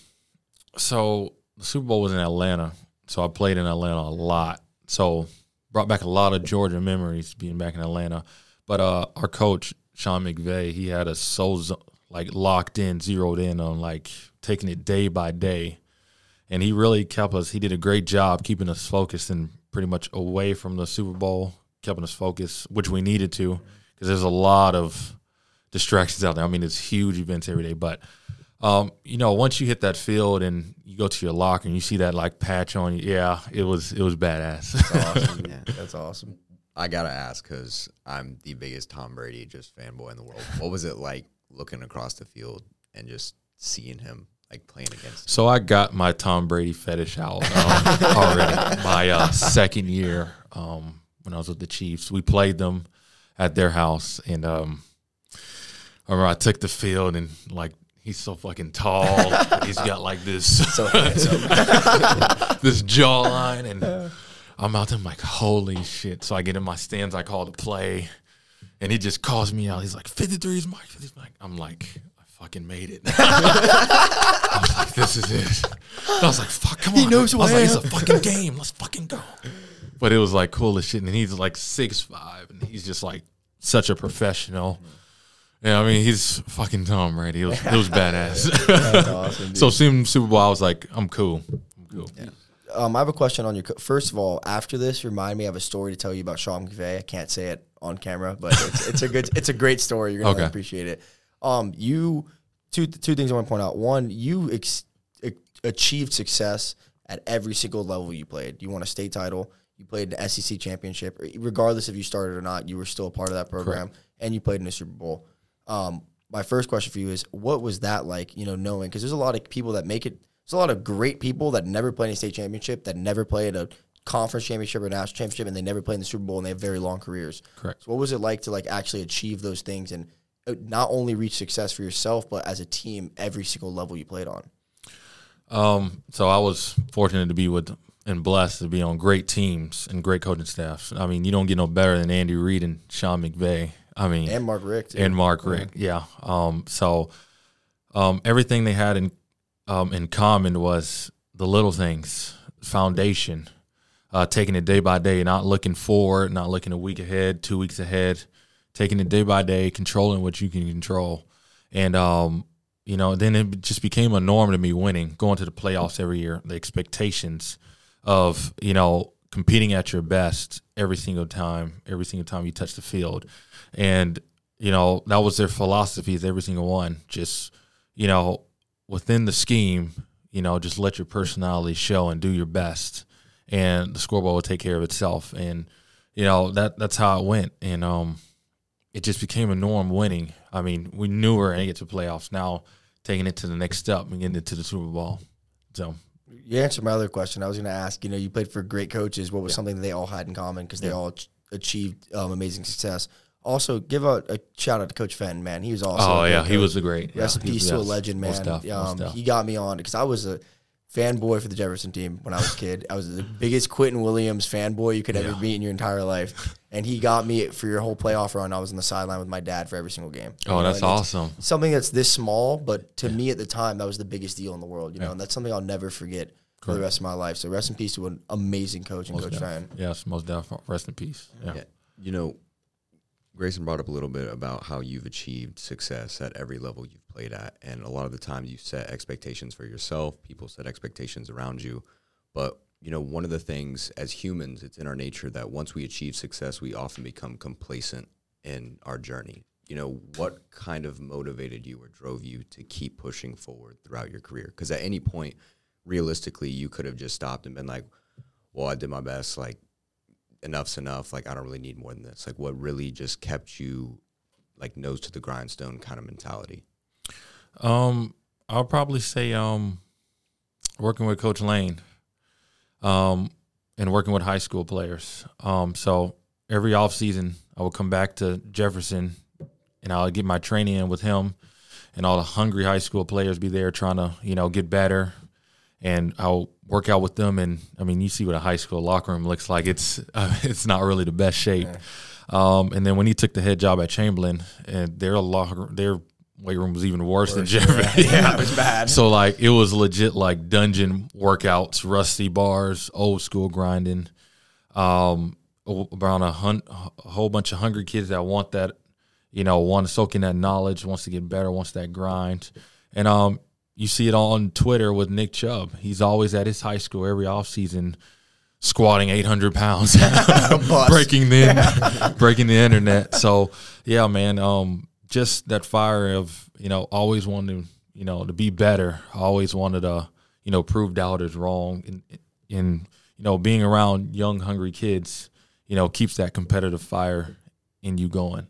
so the Super Bowl was in Atlanta, so I played in Atlanta a lot. So brought back a lot of Georgia memories being back in Atlanta. But uh, our coach Sean McVay, he had us so like locked in, zeroed in on like taking it day by day, and he really kept us. He did a great job keeping us focused and pretty much away from the Super Bowl, keeping us focused, which we needed to because there's a lot of distractions out there. I mean, it's huge events every day, but um, you know, once you hit that field and you go to your locker and you see that like patch on you, yeah, it was it was badass. Awesome. That's awesome. I gotta ask because I'm the biggest Tom Brady just fanboy in the world. What was it like looking across the field and just seeing him like playing against? so I got my Tom Brady fetish out um, already. My uh, second year um, when I was with the Chiefs, we played them at their house, and um, I remember I took the field and like. He's so fucking tall. He's got like this So this jawline and I'm out there I'm like holy shit. So I get in my stands I call the play and he just calls me out. He's like 53 is Mike 53 Mike I'm like I fucking made it. I was like this is it. I was like fuck come on. he knows who I was I like it's a fucking game. Let's fucking go. But it was like cool as shit and he's like six five and he's just like such a professional yeah I mean he's fucking Tom Brady it was, it was badass That's awesome. dude. so seeing Super Bowl I was like I'm cool I'm cool Um, I have a question on your. co- First of all, after this, remind me I have a story to tell you about Sean McVay. I can't say it on camera, but it's, it's a good, it's a great story. You're gonna Okay. appreciate it. Um, you two two things I want to point out. One, you ex- achieved success at every single level you played. You won a state title. You played the SEC championship. Regardless if you started or not, you were still a part of that program, and you played in the Super Bowl. Um, my first question for you is, what was that like? You know, knowing because there's a lot of people that make it. There's a lot of great people that never play in a state championship, that never play at a conference championship or national championship, and they never play in the Super Bowl, and they have very long careers. Correct. So, what was it like to like actually achieve those things and uh, not only reach success for yourself, but as a team, every single level you played on? Um, so I was fortunate to be with and blessed to be on great teams and great coaching staffs. I mean, you don't get no better than Andy Reid and Sean McVay. I mean, And Mark Richt, too. and Mark Richt. Yeah. Um, so um, everything they had in um, in common was the little things, foundation, uh, taking it day by day, not looking forward, not looking a week ahead, two weeks ahead, taking it day by day, controlling what you can control, and um, you know, then it just became a norm to me winning, going to the playoffs every year, the expectations of you know competing at your best every single time, every single time you touch the field, and you know that was their philosophies, every single one. Just you know within the scheme, you know, just let your personality show and do your best, and the scoreboard will take care of itself. And you know that that's how it went, and um, it just became a norm winning. I mean, we knew we were going to get to playoffs. Now taking it to the next step and getting it to the Super Bowl. So You answered my other question. I was going to ask, you know, you played for great coaches. What was something that they all had in common because they all ach- achieved um, amazing success? Also, give a, a shout out to Coach Fenton, man. He was awesome. oh yeah, he was a great. Rest yeah, in peace to a legend, man. most um, he got me on because I was a fanboy for the Jefferson team when I was a kid. I was the biggest Quentin Williams fanboy you could ever Yeah. meet in your entire life. And he got me for your whole playoff run. I was on the sideline with my dad for every single game. You oh, know, that's and awesome. Something that's this small, but to me at the time, that was the biggest deal in the world. You know, Yeah. and that's something I'll never forget for the rest of my life. So rest in peace to an amazing coach and Most Coach def. Fenton. Yes, most definitely. Rest in peace. Yeah. Yeah. You know, Grayson brought up a little bit about how you've achieved success at every level you've played at. And a lot of the times you set expectations for yourself, people set expectations around you. But you know, one of the things as humans, it's in our nature that once we achieve success, we often become complacent in our journey. You know, what kind of motivated you or drove you to keep pushing forward throughout your career? Because at any point, realistically, you could have just stopped and been like, well, I did my best. Like, enough's enough. Like, I don't really need more than this. Like, what really just kept you, like, nose to the grindstone kind of mentality? Um, I'll probably say um, working with Coach Lane, um, and working with high school players. Um, so every off season, I would come back to Jefferson, and I'll get my training in with him, and all the hungry high school players be there trying to you know get better, and I'll work out with them. And I mean, you see what a high school locker room looks like. It's uh, it's not really the best shape. Um, and then when he took the head job at Chamberlain, and their locker, their weight room was even worse, than Jefferson. Yeah, it was bad. So like it was legit like dungeon workouts, rusty bars, old school grinding. Um, around a, hun- a whole bunch of hungry kids that want that, you know, want to soak in that knowledge, wants to get better, wants that grind, and um, you see it on Twitter with Nick Chubb. He's always at his high school every off season, squatting 800 pounds, breaking the breaking the internet. So yeah, man, um, just that fire of you know always wanting you know to be better. Always wanted to you know prove doubters wrong, and in you know being around young hungry kids, you know keeps that competitive fire in you going.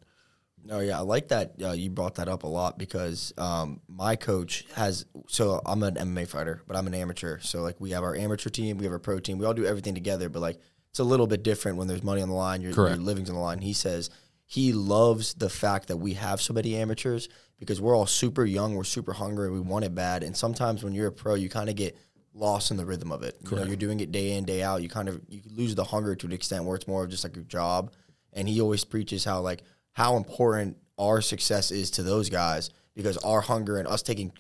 No, yeah, I like that uh, you brought that up a lot because um, my coach has. So I'm an MMA fighter, but I'm an amateur. So like we have our amateur team, we have our pro team. We all do everything together, but like it's a little bit different when there's money on the line. Your, your living's on the line. He says he loves the fact that we have so many amateurs because we're all super young, we're super hungry, we want it bad. And sometimes when you're a pro, you kind of get lost in the rhythm of it. Correct. You know, you're doing it day in, day out. You kind of you lose the hunger to an extent where it's more of just like your job. And he always preaches how like how important our success is to those guys because our hunger and us taking,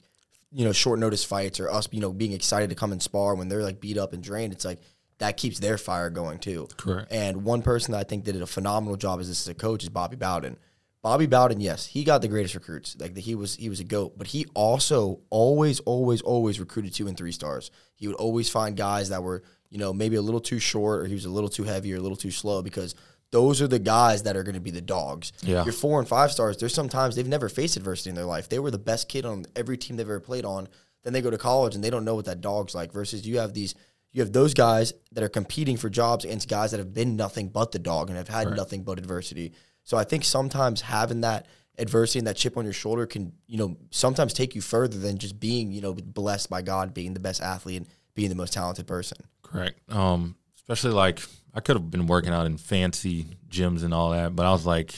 you know, short notice fights or us, you know, being excited to come and spar when they're like beat up and drained, it's like that keeps their fire going too. Correct. And one person that I think did a phenomenal job as this as a coach is Bobby Bowden. Bobby Bowden, yes, he got the greatest recruits. Like he was, he was a goat. But he also always, always, always recruited two and three stars. He would always find guys that were, you know, maybe a little too short or he was a little too heavy or a little too slow because those are the guys that are going to be the dogs. Yeah. Your four and five stars, there's sometimes they've never faced adversity in their life. They were the best kid on every team they've ever played on. Then they go to college and they don't know what that dog's like. Versus you have these, you have those guys that are competing for jobs against guys that have been nothing but the dog and have had right. nothing but adversity. So I think sometimes having that adversity and that chip on your shoulder can, you know, sometimes take you further than just being, you know, blessed by God, being the best athlete and being the most talented person. Correct. Um, especially like I could have been working out in fancy gyms and all that, but I was like,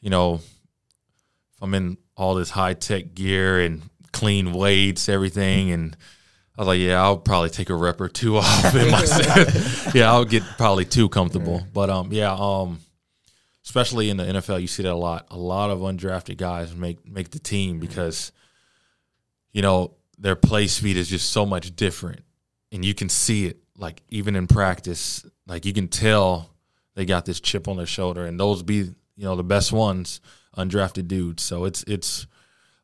you know, if I'm in all this high tech gear and clean weights, everything, and I was like, yeah, I'll probably take a rep or two off in my set. yeah, I'll get probably too comfortable. But um, yeah, um, especially in the NFL, you see that a lot. A lot of undrafted guys make make the team because, you know, their play speed is just so much different, and you can see it. Like even in practice, like you can tell they got this chip on their shoulder, and those be you know the best ones, undrafted dudes. So it's it's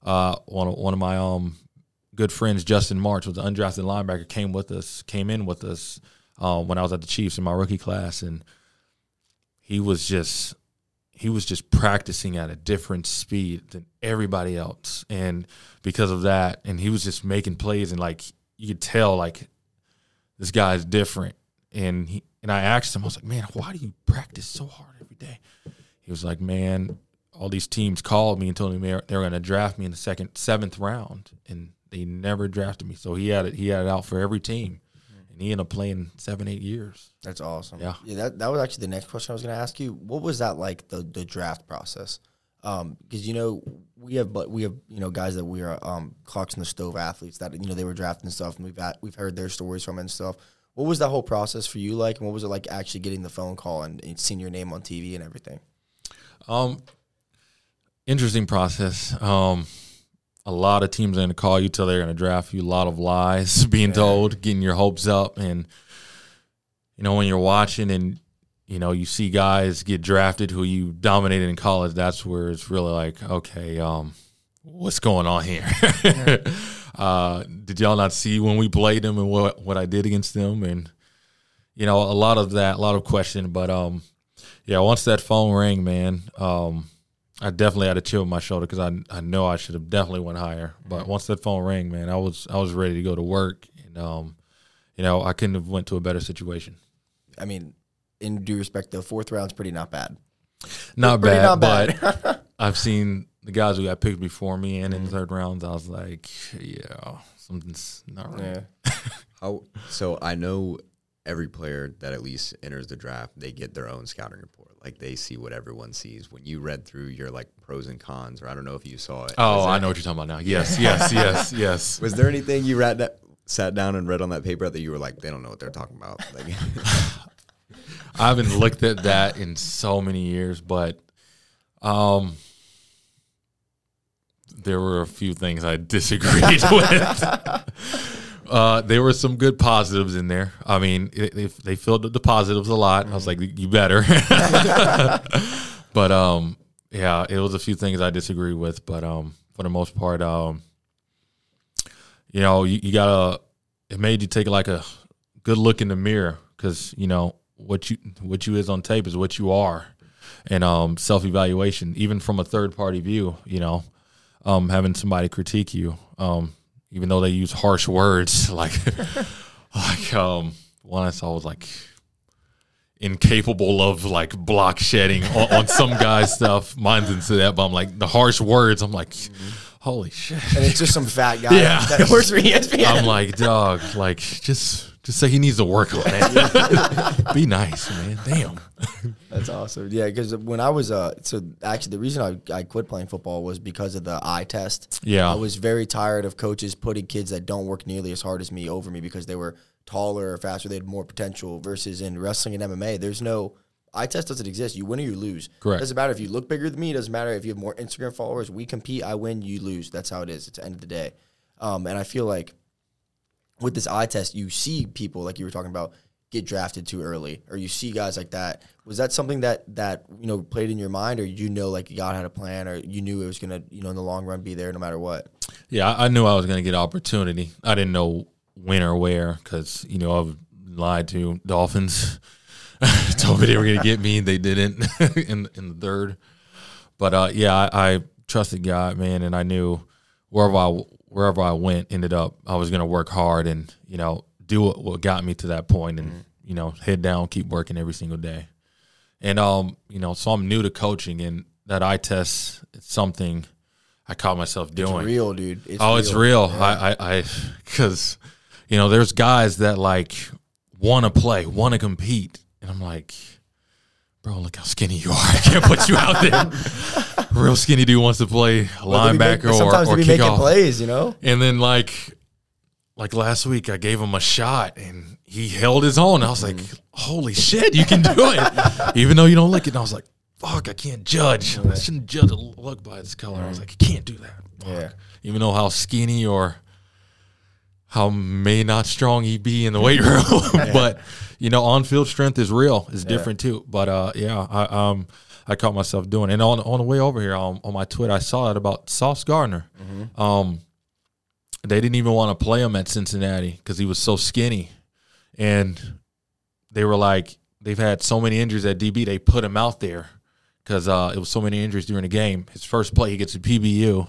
uh, one of, one of my um good friends, Justin March, was an undrafted linebacker, came with us, came in with us uh, when I was at the Chiefs in my rookie class, and he was just he was just practicing at a different speed than everybody else, and because of that, and he was just making plays, and like you could tell, like this guy's different, and he and I asked him, I was like, man, why do you practice so hard every day? He was like, man, all these teams called me and told me they were going to draft me in the second, seventh round, and they never drafted me. So he had it. He had it out for every team, and he ended up playing seven, eight years. That's awesome. Yeah, yeah. That, that was actually the next question I was going to ask you. What was that like the the draft process? Because um, you know we have, but we have you know guys that we are um, clocks in the stove athletes that you know they were drafting and stuff, and we've had, we've heard their stories from it and stuff. What was that whole process for you like, and what was it like actually getting the phone call and, and seeing your name on TV and everything? Um, interesting process. Um, a lot of teams are going to call you till they're going to draft you. A lot of lies being yeah. told, getting your hopes up, and you know when you're watching and you know you see guys get drafted who you dominated in college. That's where it's really like, okay, um, what's going on here? Uh, did y'all not see when we played them and what what I did against them? And you know, a lot of that, a lot of question. But um, yeah, once that phone rang, man, um, I definitely had a chill on my shoulder because I I know I should have definitely went higher. But once that phone rang, man, I was I was ready to go to work, and um, you know, I couldn't have went to a better situation. I mean, in due respect, the fourth round's pretty not bad. Not bad, not but. I've seen the guys who got picked before me and in the third rounds. I was like, yeah, something's not right. yeah. How so? I know every player that at least enters the draft, they get their own scouting report. Like they see what everyone sees. When you read through your like pros and cons, or I don't know if you saw it. Oh, I know what you're talking about now. Yes, yes, yes, yes. Was there anything you read that sat down and read on that paper that you were like, they don't know what they're talking about? Like, I haven't looked at that in so many years, but um, there were a few things I disagreed with. Uh, there were some good positives in there. I mean, it, they, they filled the positives a lot. I was like, you better. but um, yeah, it was a few things I disagree with. But um, for the most part, um, you know, you, you gotta. It made you take like a good look in the mirror because you know what you what you is on tape is what you are, and um, self evaluation, even from a third party view, you know, um, having somebody critique you, um, even though they use harsh words, like like um, one I saw was like incapable of like block shedding on, on some guy's stuff. Mine's into that, but I'm like the harsh words. I'm like, holy shit. And it's just some fat guy Yeah. that works for E ESPN. I'm like, dog, like just just say he needs to work on it. Be nice, man. Damn. That's awesome. Yeah, because when I was uh, so actually the reason I, I quit playing football was because of the eye test. Yeah. I was very tired of coaches putting kids that don't work nearly as hard as me over me because they were taller or faster, they had more potential. Versus in wrestling and MMA, there's no eye test doesn't exist. You win or you lose. Correct. Doesn't matter if you look bigger than me. Doesn't matter if you have more Instagram followers. We compete. I win. You lose. That's how it is. It's the end of the day. Um, and I feel like with this eye test, you see people like you were talking about get drafted too early, or you see guys like that. Was that something that that you know played in your mind, or you know like God had a plan, or you knew it was gonna you know in the long run be there no matter what? Yeah, I, knew I was gonna get opportunity. I didn't know when or where because you know I've lied to Dolphins. Told me they were gonna get me, they didn't in in the third. But uh, yeah, I, I trusted God, man, and I knew wherever I wherever I went, ended up I was gonna work hard and you know do what, what got me to that point, and you know head down, keep working every single day. And um, you know, so I'm new to coaching, and that eye test it's something I caught myself doing. It's real, dude. It's oh, it's real. I, I, I, because you know, there's guys that like want to play, want to compete, and I'm like, bro, look how skinny you are. I can't put you out there. Real skinny dude wants to play Well, linebacker make- or sometimes or they be making off. plays, you know. And then like, like last week, I gave him a shot and he held his own. I was like, mm-hmm. holy shit, you can do it, even though you don't look it. And I was like, fuck, I can't judge. I shouldn't judge a look by its color. I was like, you can't do that. Fuck. Yeah. Even though how skinny or how may not strong he be in the weight room, but you know, on field strength is real. It's different too. But uh, yeah, I um. I caught myself doing, it. and on on the way over here on, on my Twitter, I saw it about Sauce Gardner. Um, they didn't even want to play him at Cincinnati because he was so skinny, and they were like, they've had so many injuries at DB, they put him out there because uh, it was so many injuries during the game. His first play, he gets a PBU.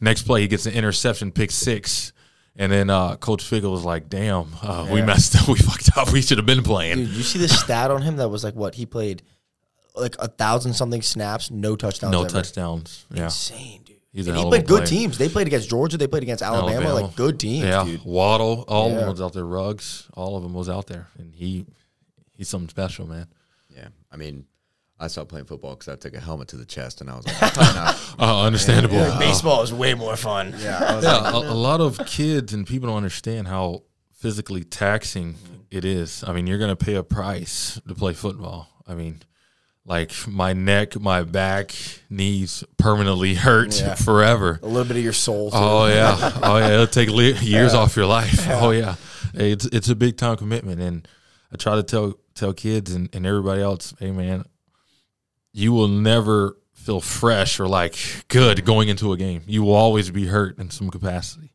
Next play, he gets an interception, pick six. And then uh, Coach Fickell was like, "Damn, uh, we messed up. We fucked up. We should have been playing." Dude, you see the stat on him that was like what he played like a thousand something snaps, no touchdowns. no ever. touchdowns. Yeah, Insane, dude. He's and he of a played good player. teams. They played against Georgia. They played against Alabama. Alabama. Like good teams, yeah. dude. Waddle, all of them was out there. Ruggs, all of them was out there, and he he's something special, man. yeah, I mean, I stopped playing football because I took a helmet to the chest, and I was like, I'm probably not. Uh, understandable. Like, baseball is way more fun. Yeah, yeah, like, a, a lot of kids and people don't understand how physically taxing it is. I mean, you're going to pay a price to play football. I mean, like my neck, my back, knees permanently hurt Yeah. forever. A little bit of your soul. Too. Oh yeah, oh yeah, it'll take li- years off your life. Oh yeah, it's it's a big time commitment, and I try to tell tell kids and, and everybody else, hey man, you will never feel fresh or like good going into a game. You will always be hurt in some capacity,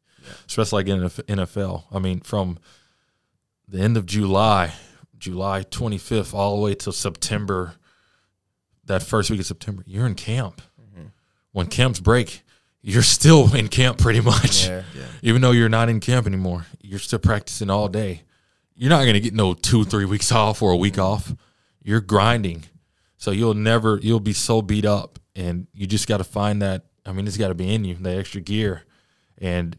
especially like in the NFL. I mean, from the end of July, July 25th all the way till September, that first week of September, you're in camp. Mm-hmm. When camps break, you're still in camp pretty much. Yeah. Yeah. Even though you're not in camp anymore, you're still practicing all day. You're not going to get no two, three weeks off or a week off. You're grinding. So you'll never, you'll be so beat up. And you just got to find that. I mean, it's got to be in you, the extra gear. And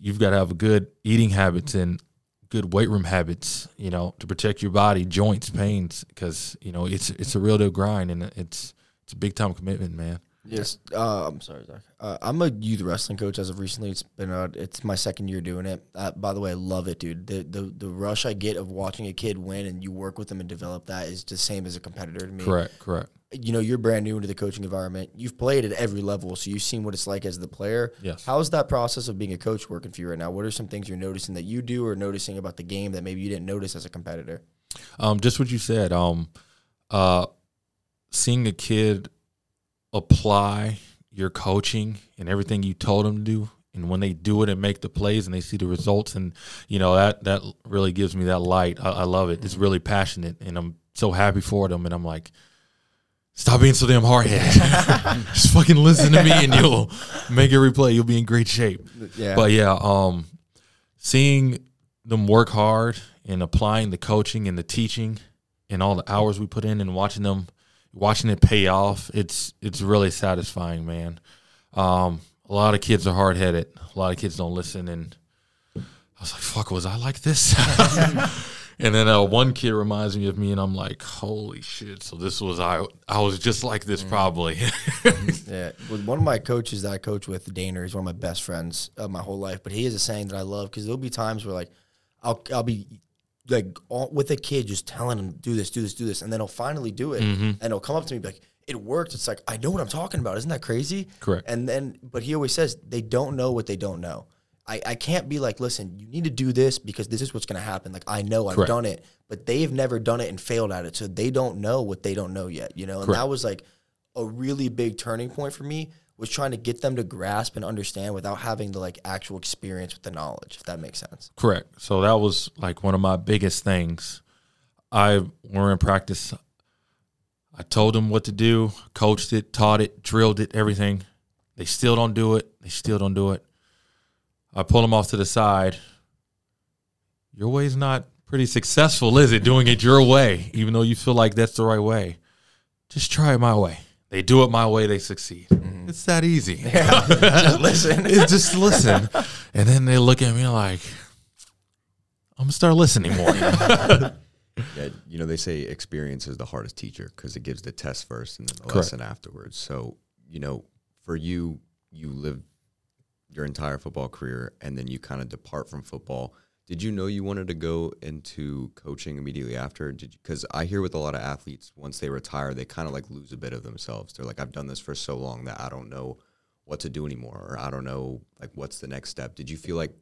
you've got to have a good eating habits and good weight room habits, you know, to protect your body, joints, pains, because, you know, it's, it's a real deal grind and it's, it's a big time commitment, man. Yes. Uh, I'm sorry, Zach. Uh, I'm a youth wrestling coach as of recently. It's been uh, it's my second year doing it. Uh, by the way, I love it, dude. The, the the rush I get of watching a kid win and you work with them and develop that is the same as a competitor to me. Correct, correct. You know, you're brand new into the coaching environment. You've played at every level, so you've seen what it's like as the player. Yes. How's that process of being a coach working for you right now? What are some things you're noticing that you do or noticing about the game that maybe you didn't notice as a competitor? Um, just what you said. Um, uh, seeing a kid apply your coaching and everything you told them to do, and when they do it and make the plays and they see the results, and you know that that really gives me that light. I, I love it. It's really passionate, and I'm so happy for them. And I'm like, stop being so damn hard headed. Just fucking listen to me, and you'll make every play. You'll be in great shape. Yeah. But yeah, um, seeing them work hard and applying the coaching and the teaching and all the hours we put in and watching them, watching it pay off, it's it's really satisfying, man. Um, a lot of kids are hard headed. A lot of kids don't listen, and I was like, "Fuck, was I like this?" and then uh, one kid reminds me of me, and I'm like, "Holy shit!" So this was I. I was just like this, probably. Yeah, with one of my coaches that I coach with, Daner, he's one of my best friends of my whole life. But he has a saying that I love because there'll be times where like I'll I'll be like all, with a kid just telling him do this, do this, do this, and then he'll finally do it, mm-hmm. and he'll come up to me and be like, "It worked." It's like I know what I'm talking about. Isn't that crazy? Correct. And then, but he always says they don't know what they don't know. I, I can't be like, listen, you need to do this because this is what's going to happen. Like I know I've Correct. done it, but they've never done it and failed at it, so they don't know what they don't know yet. You know, and Correct. that was like a really big turning point for me was trying to get them to grasp and understand without having the like actual experience with the knowledge, if that makes sense. Correct. So that was like one of my biggest things. I were in practice. I told them what to do, coached it, taught it, drilled it, everything. They still don't do it. They still don't do it. I pull them off to the side. Your way's not pretty successful, is it? Doing it your way, even though you feel like that's the right way. Just try it my way. They do it my way, they succeed. Mm. It's that easy. Just listen. It's just listen. And then they look at me like, I'm gonna start listening more. Yeah, you know they say experience is the hardest teacher because it gives the test first and then the Correct. lesson afterwards. So you know, for you, you live your entire football career and then you kind of depart from football. Did you know you wanted to go into coaching immediately after? Did because I hear with a lot of athletes once they retire, they kind of like lose a bit of themselves. They're like, I've done this for so long that I don't know what to do anymore, or I don't know like what's the next step. Did you feel like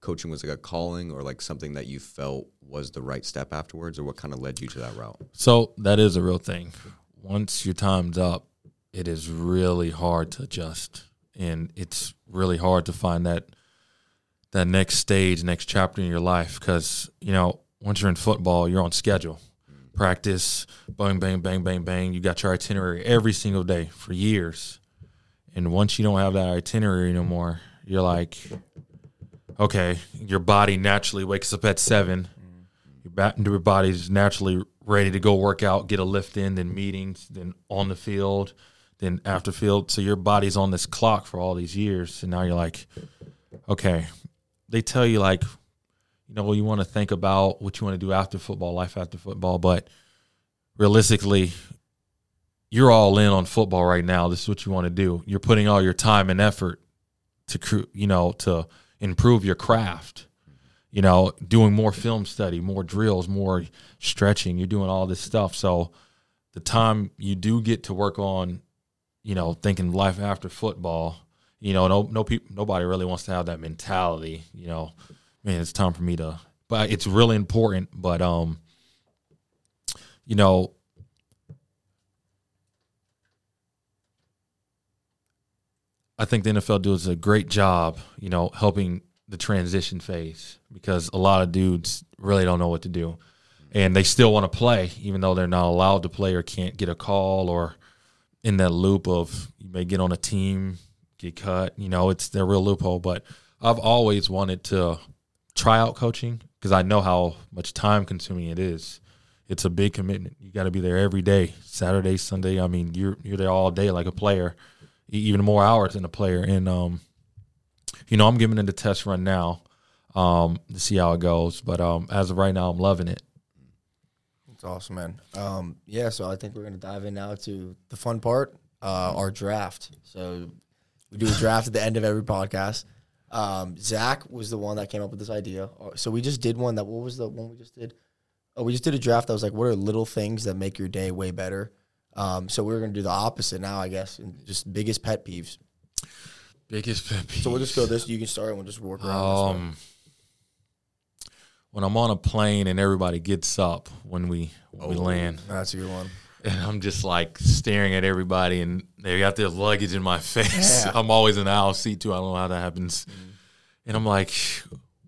coaching was like a calling or like something that you felt was the right step afterwards, or what kind of led you to that route? so that is a real thing. Once your time's up, it is really hard to adjust. And it's really hard to find that that next stage, next chapter in your life. Because, you know, once you're in football, you're on schedule. Practice, bang, bang, bang, bang, bang. You got your itinerary every single day for years. And once you don't have that itinerary no more, you're like, okay, your body naturally wakes up at seven. Your, body's naturally ready to go work out, get a lift in, then meetings, then on the field, then after field. So your body's on this clock for all these years. And now you're like, okay, they tell you like, you know, you want to think about what you want to do after football, life after football, but realistically, you're all in on football right now. This is what you want to do. You're putting all your time and effort to, you know, to improve your craft. You know, doing more film study, more drills, more stretching. You're doing all this stuff. So, the time you do get to work on, you know, thinking life after football, you know, no, no people, nobody really wants to have that mentality. You know, man, it's time for me to. But it's really important. But um, you know, I think the NFL does a great job, you know, helping the transition phase because a lot of dudes really don't know what to do. and they still want to play, even though they're not allowed to play or can't get a call or in that loop of you may get on a team, get cut. You know, it's their real loophole. But I've always wanted to try out coaching because I know how much time consuming it is. It's a big commitment. You got to be there every day, Saturday, Sunday. I mean, you're you're there all day like a player, even more hours than a player. And um, you know, I'm giving it a test run now um, to see how it goes. But um, as of right now, I'm loving it. It's awesome, man. Um, yeah, so I think we're gonna dive in now to the fun part, uh, our draft. So we do a draft at the end of every podcast. Um, Zach was the one that came up with this idea. Uh, So we just did one that. What was the one we just did? Oh, we just did a draft that was like, what are little things that make your day way better? Um, so we're gonna do the opposite now, I guess, and just biggest pet peeves. Biggest pet peeve. So we'll just go this. You can start, and we'll just work around. this. Um, when I'm on a plane and everybody gets up when we when we land, That's a good one. And I'm just like staring at everybody, and they got their luggage in my face. Yeah. I'm always in the aisle seat too. I don't know how that happens, and I'm like,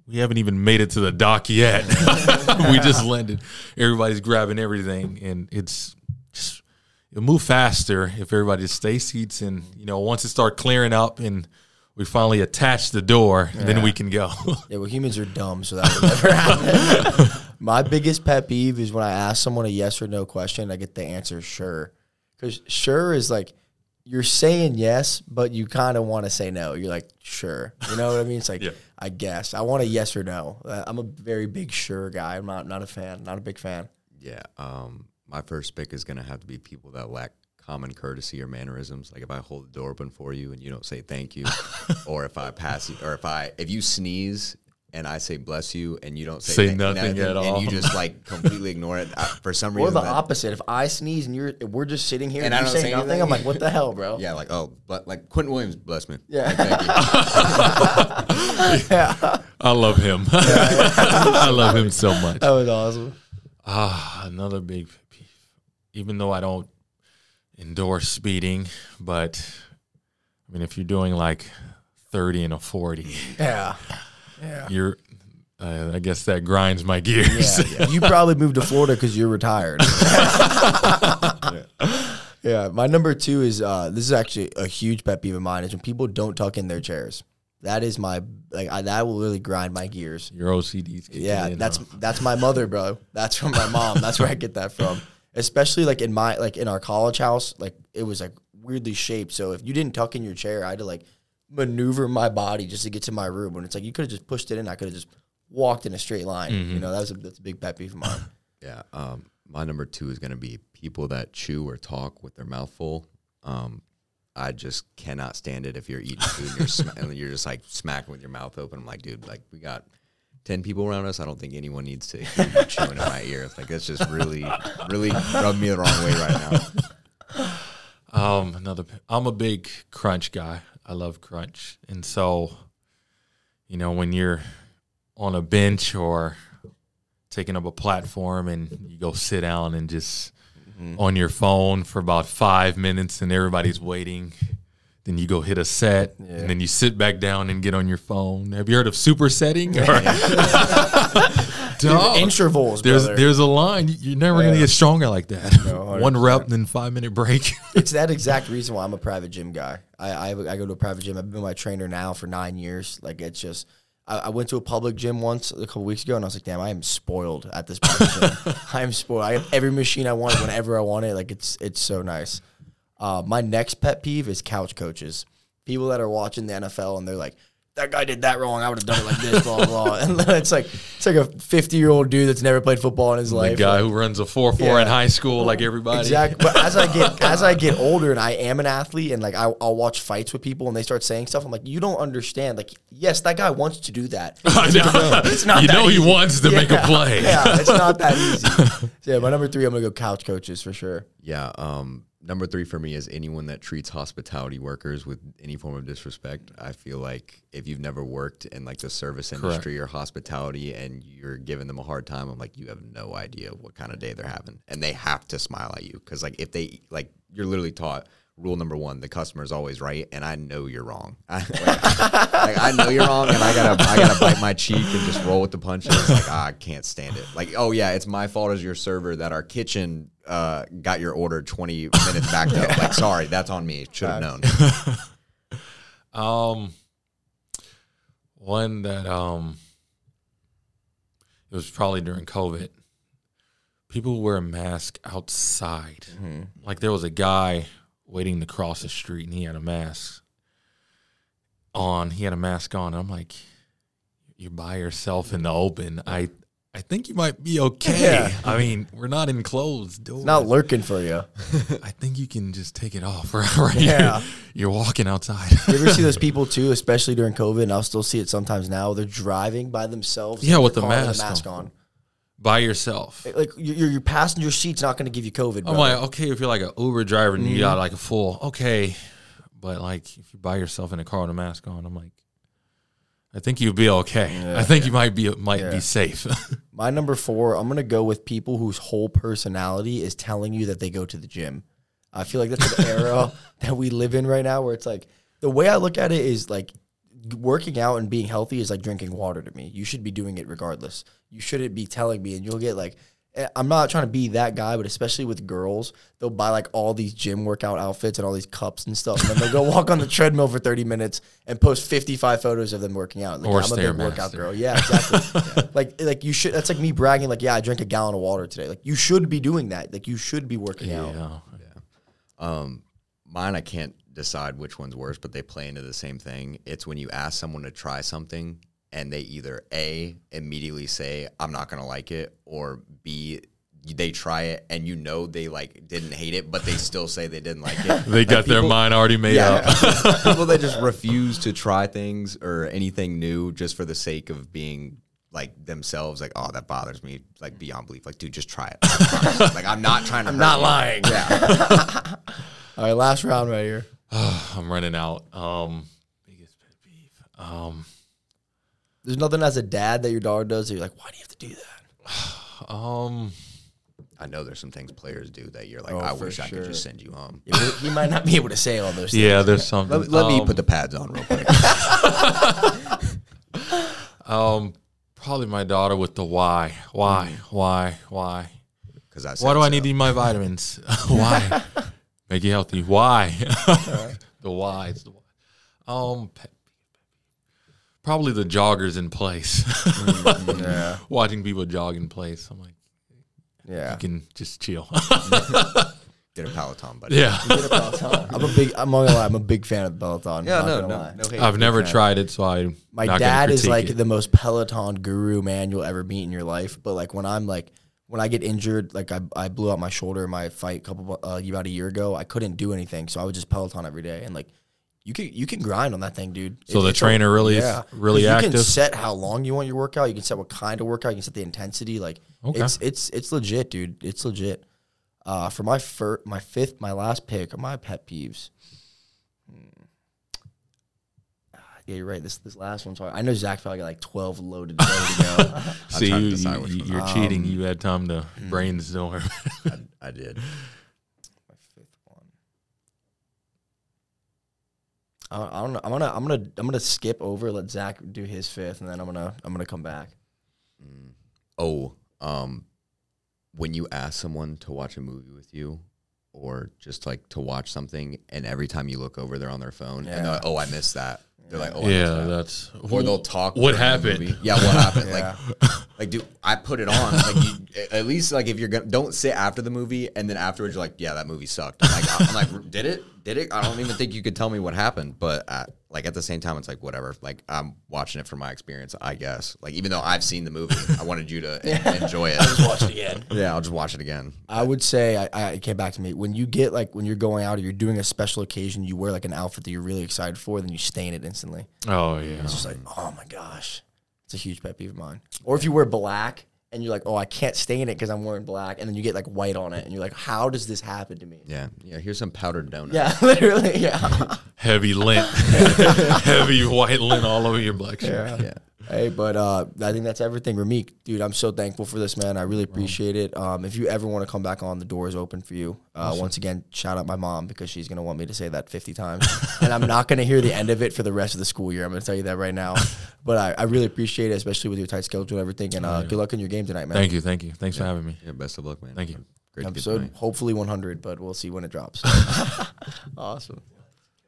we haven't even made it to the dock yet. we just landed. Everybody's grabbing everything, and it's just it'll move faster if everybody just stays seats, and you know once it start clearing up and. We finally attach the door, then we can go. Yeah, well, humans are dumb, so that would never happen. My biggest pet peeve is when I ask someone a yes or no question, I get the answer sure. Because sure is like you're saying yes, but you kind of want to say no. You're like sure, you know what I mean? It's like Yeah. I guess I want a yes or no. Uh, I'm a very big sure guy. I'm not not a fan, not a big fan. Yeah. Um, my first pick is going to have to be people that lack common courtesy or mannerisms. Like if I hold the door open for you and you don't say thank you, or if I pass you, or if I if you sneeze and I say bless you and you don't say, Say thank- nothing at all. and you just like completely ignore it I, for some reason. Or reason. the that- opposite. If I sneeze and you're we're just sitting here and, And I you don't say say nothing, anything? I'm like, what the hell, bro? yeah, like oh, but like Quentin Williams, bless me. Yeah. Like, thank you. I love him. I love him so much. That was awesome. Ah, another big peeve. Even though I don't endorse speeding, but I mean, if you're doing like 30 and a 40, Yeah. Yeah. you're, uh, I guess that grinds my gears. Yeah, you probably moved to Florida because you're retired. yeah. my number two is uh, this is actually a huge pet peeve of mine is when people don't tuck in their chairs. That is my like I, that will really grind my gears. Your OCD's Yeah, that's that's my mother, bro. That's from my mom. That's where I get that from. Especially like in my like in our college house, like it was like weirdly shaped. So if you didn't tuck in your chair, I had to like maneuver my body just to get to my room. When it's like you could have just pushed it in, I could have just walked in a straight line. You know, that was a, that's a big pet peeve of mine. Yeah. Um, my number two is going to be people that chew or talk with their mouth full. Um, I just cannot stand it if you're eating food and you're, sma- and you're just like smacking with your mouth open. I'm like, dude, like we got 10 people around us. I don't think anyone needs to hear chewing in my ear. Like, that's just really, really rubbed me the wrong way right now. Um, another. I'm a big crunch guy. I love crunch, and so, you know, when you're on a bench or taking up a platform and you go sit down and just mm-hmm. on your phone for about five minutes and everybody's waiting. Then you go hit a set, and then you sit back down and get on your phone. Have you heard of supersetting? Or Dog. Intervals, There's brother. there's a line. You're never gonna get stronger like that. No, One rep, and then five minute break. it's that exact reason why I'm a private gym guy. I, I I go to a private gym. I've been my trainer now for nine years. Like it's just. I, I went to a public gym once a couple weeks ago, and I was like, "Damn, I am spoiled at this gym. I am spoiled. I have every machine I want whenever I want it. Like it's it's so nice." Uh, my next pet peeve is couch coaches. People that are watching the NFL and they're like, "That guy did that wrong. I would have done it like this." blah blah. blah. And then it's like it's like a fifty year old dude that's never played football in his the life. guy Like, who runs a four four in high school, like everybody. Exactly. But as I get as I get older and I am an athlete and like I, I'll watch fights with people and they start saying stuff, I'm like, you don't understand. Like, yes, that guy wants to do that. I know. It's not you that know he wants to make a play. Yeah, it's not that easy. So yeah, my number three, I'm gonna go couch coaches for sure. Yeah. Um, number three for me is anyone that treats hospitality workers with any form of disrespect. I feel like if you've never worked in like the service industry or hospitality and you're giving them a hard time, I'm like, you have no idea what kind of day they're having, and they have to smile at you because like if they like, you're literally taught rule number one: the customer is always right, and I know you're wrong. I, like, I know you're wrong, and I gotta I gotta bite my cheek and just roll with the punches. Like ah, I can't stand it. Like oh yeah, it's my fault as your server that our kitchen uh, got your order 20 minutes back up. Like sorry, that's on me. Should have known. Um, one that um, it was probably during COVID. People wear a mask outside. Like there was a guy waiting to cross the street, and he had a mask on. He had a mask on. I'm like, you're by yourself in the open. I I think you might be okay. Yeah. I mean, we're not in closed doors. Not lurking for you. I think you can just take it off right, right Yeah. here. You're walking outside. You ever see those people too, especially during COVID, and I'll still see it sometimes now. They're driving by themselves. Yeah, with the mask mask on. on. By yourself. Like your your passenger seat's not going to give you COVID. Bro. I'm like, okay, if you're like an Uber driver and Mm-hmm. you got like a full, okay, but like if you're by yourself in a car with a mask on, I'm like, I think you'd be okay. I think you might be might Yeah. be safe. My number four, I'm gonna go with people whose whole personality is telling you that they go to the gym. I feel like that's an era that we live in right now, where it's like the way I look at it is like working out and being healthy is like drinking water to me. You should be doing it regardless. You shouldn't be telling me, and you'll get like. eh, I'm not trying to be that guy, but especially with girls, they'll buy like all these gym workout outfits and all these cups and stuff, and then they'll go walk on the treadmill for 30 minutes and post 55 photos of them working out. Like, Or I'm a big workout girl. Yeah, exactly. Like like you should. That's like me bragging. Like yeah, I drank a gallon of water today. Like you should be doing that. Like you should be working out. yeah. Um, mine, I can't decide which one's worse, but they play into the same thing. It's when you ask someone to try something and they either A, immediately say, I'm not going to like it, or B, they try it and you know they like didn't hate it, but they still say they didn't like it. They Like, got their mind already made up. People that just refuse to try things or anything new just for the sake of being like themselves. Like, oh, that bothers me. Like beyond belief. Like, dude, just try it. I like, I'm not trying to. I'm not lying. Yeah. All right, last round right here. I'm running out. Um, biggest pet peeve. Um, There's nothing as a dad that your daughter does. That you're like, why do you have to do that? um, I know there's some things players do that you're like, Oh, I for wish I could just send you home. Yeah, he might not be able to say all those things. yeah, there's something. Let, let me um, put the pads on real quick. Um, probably my daughter with the why, why, why, why. Because I Why do I need to eat my vitamins? why? Make you healthy. Why? the why. It's the why. Um, pet peeve, pet peeve. probably the joggers in place. yeah, Watching people jog in place, I'm like, yeah. you can just chill. get a Peloton, buddy? yeah, Get a Peloton. I'm a big. I'm not gonna lie. I'm a big fan of the Peloton. Yeah, no, gonna no, no. I've never fan. tried it, so I. My dad is like the most Peloton guru man you'll ever meet in your life. But like when I'm like when I get injured, like I, I blew out my shoulder in my fight a couple uh, about a year ago. I couldn't do anything, so I would just Peloton every day. And like you can you can grind on that thing, dude. So It- the a- trainer really is really 'Cause You can set how long you want your workout. You can set what kind of workout. You can set the intensity. Like Okay. it's it's it's legit, dude. It's legit. Uh, for my fir- my fifth, my last pick of my pet peeves. Hmm. Ah, Yeah, you're right. This this last one's hard. I know Zach probably got like twelve loaded ready to go. See, trying to you, decide which you, one. you're cheating. Um, You had time to brainstorm. I, I did. my fifth one. I, I don't know. I'm gonna I'm gonna I'm gonna skip over. Let Zach do his fifth, and then I'm gonna I'm gonna come back. Oh, um, when you ask someone to watch a movie with you, or just like to watch something, and every time you look over, they're on their phone, and like, "Oh, I missed that." They're like, "Oh, yeah, that's. or they'll talk. What happened? movie. Yeah, what happened? Yeah. Like, like, dude, I put it on. Like, you, at least like if you're gonna don't sit after the movie and then afterwards you're like, yeah, that movie sucked. I'm like, I'm like, did it? Did it? I don't even think you could tell me what happened. But at, like at the same time, it's like whatever. Like I'm watching it from my experience, I guess. Like even though I've seen the movie, I wanted you to en- enjoy it. Watch it again. yeah, I'll just watch it again. I would say I, I it came back to me when you get like when you're going out or you're doing a special occasion, you wear like an outfit that you're really excited for, then you stain it instantly. Oh yeah. It's just like, oh my gosh, it's a huge pet peeve of mine. Or if you wear black and you're like, oh, I can't stain it because I'm wearing black, and then you get like white on it, and you're like, how does this happen to me? Yeah, yeah. Here's some powdered donut. Yeah, literally, yeah. Heavy lint, heavy white lint all over your black shirt. yeah. Hey, but uh, I think that's everything. Ramik, dude, I'm so thankful for this, man. I really appreciate it. Um, if you ever want to come back on, the door is open for you. Uh, Once again, shout out my mom because she's gonna want me to say that 50 times, and I'm not gonna hear the end of it for the rest of the school year. I'm gonna tell you that right now. But I, I really appreciate it, especially with your tight schedule and everything. And uh, good luck in your game tonight, man. Thank you, thank you. Thanks for having me. Yeah, best of luck, man. Thank you. Great to get Episode tonight. hopefully 100, but we'll see when it drops. awesome.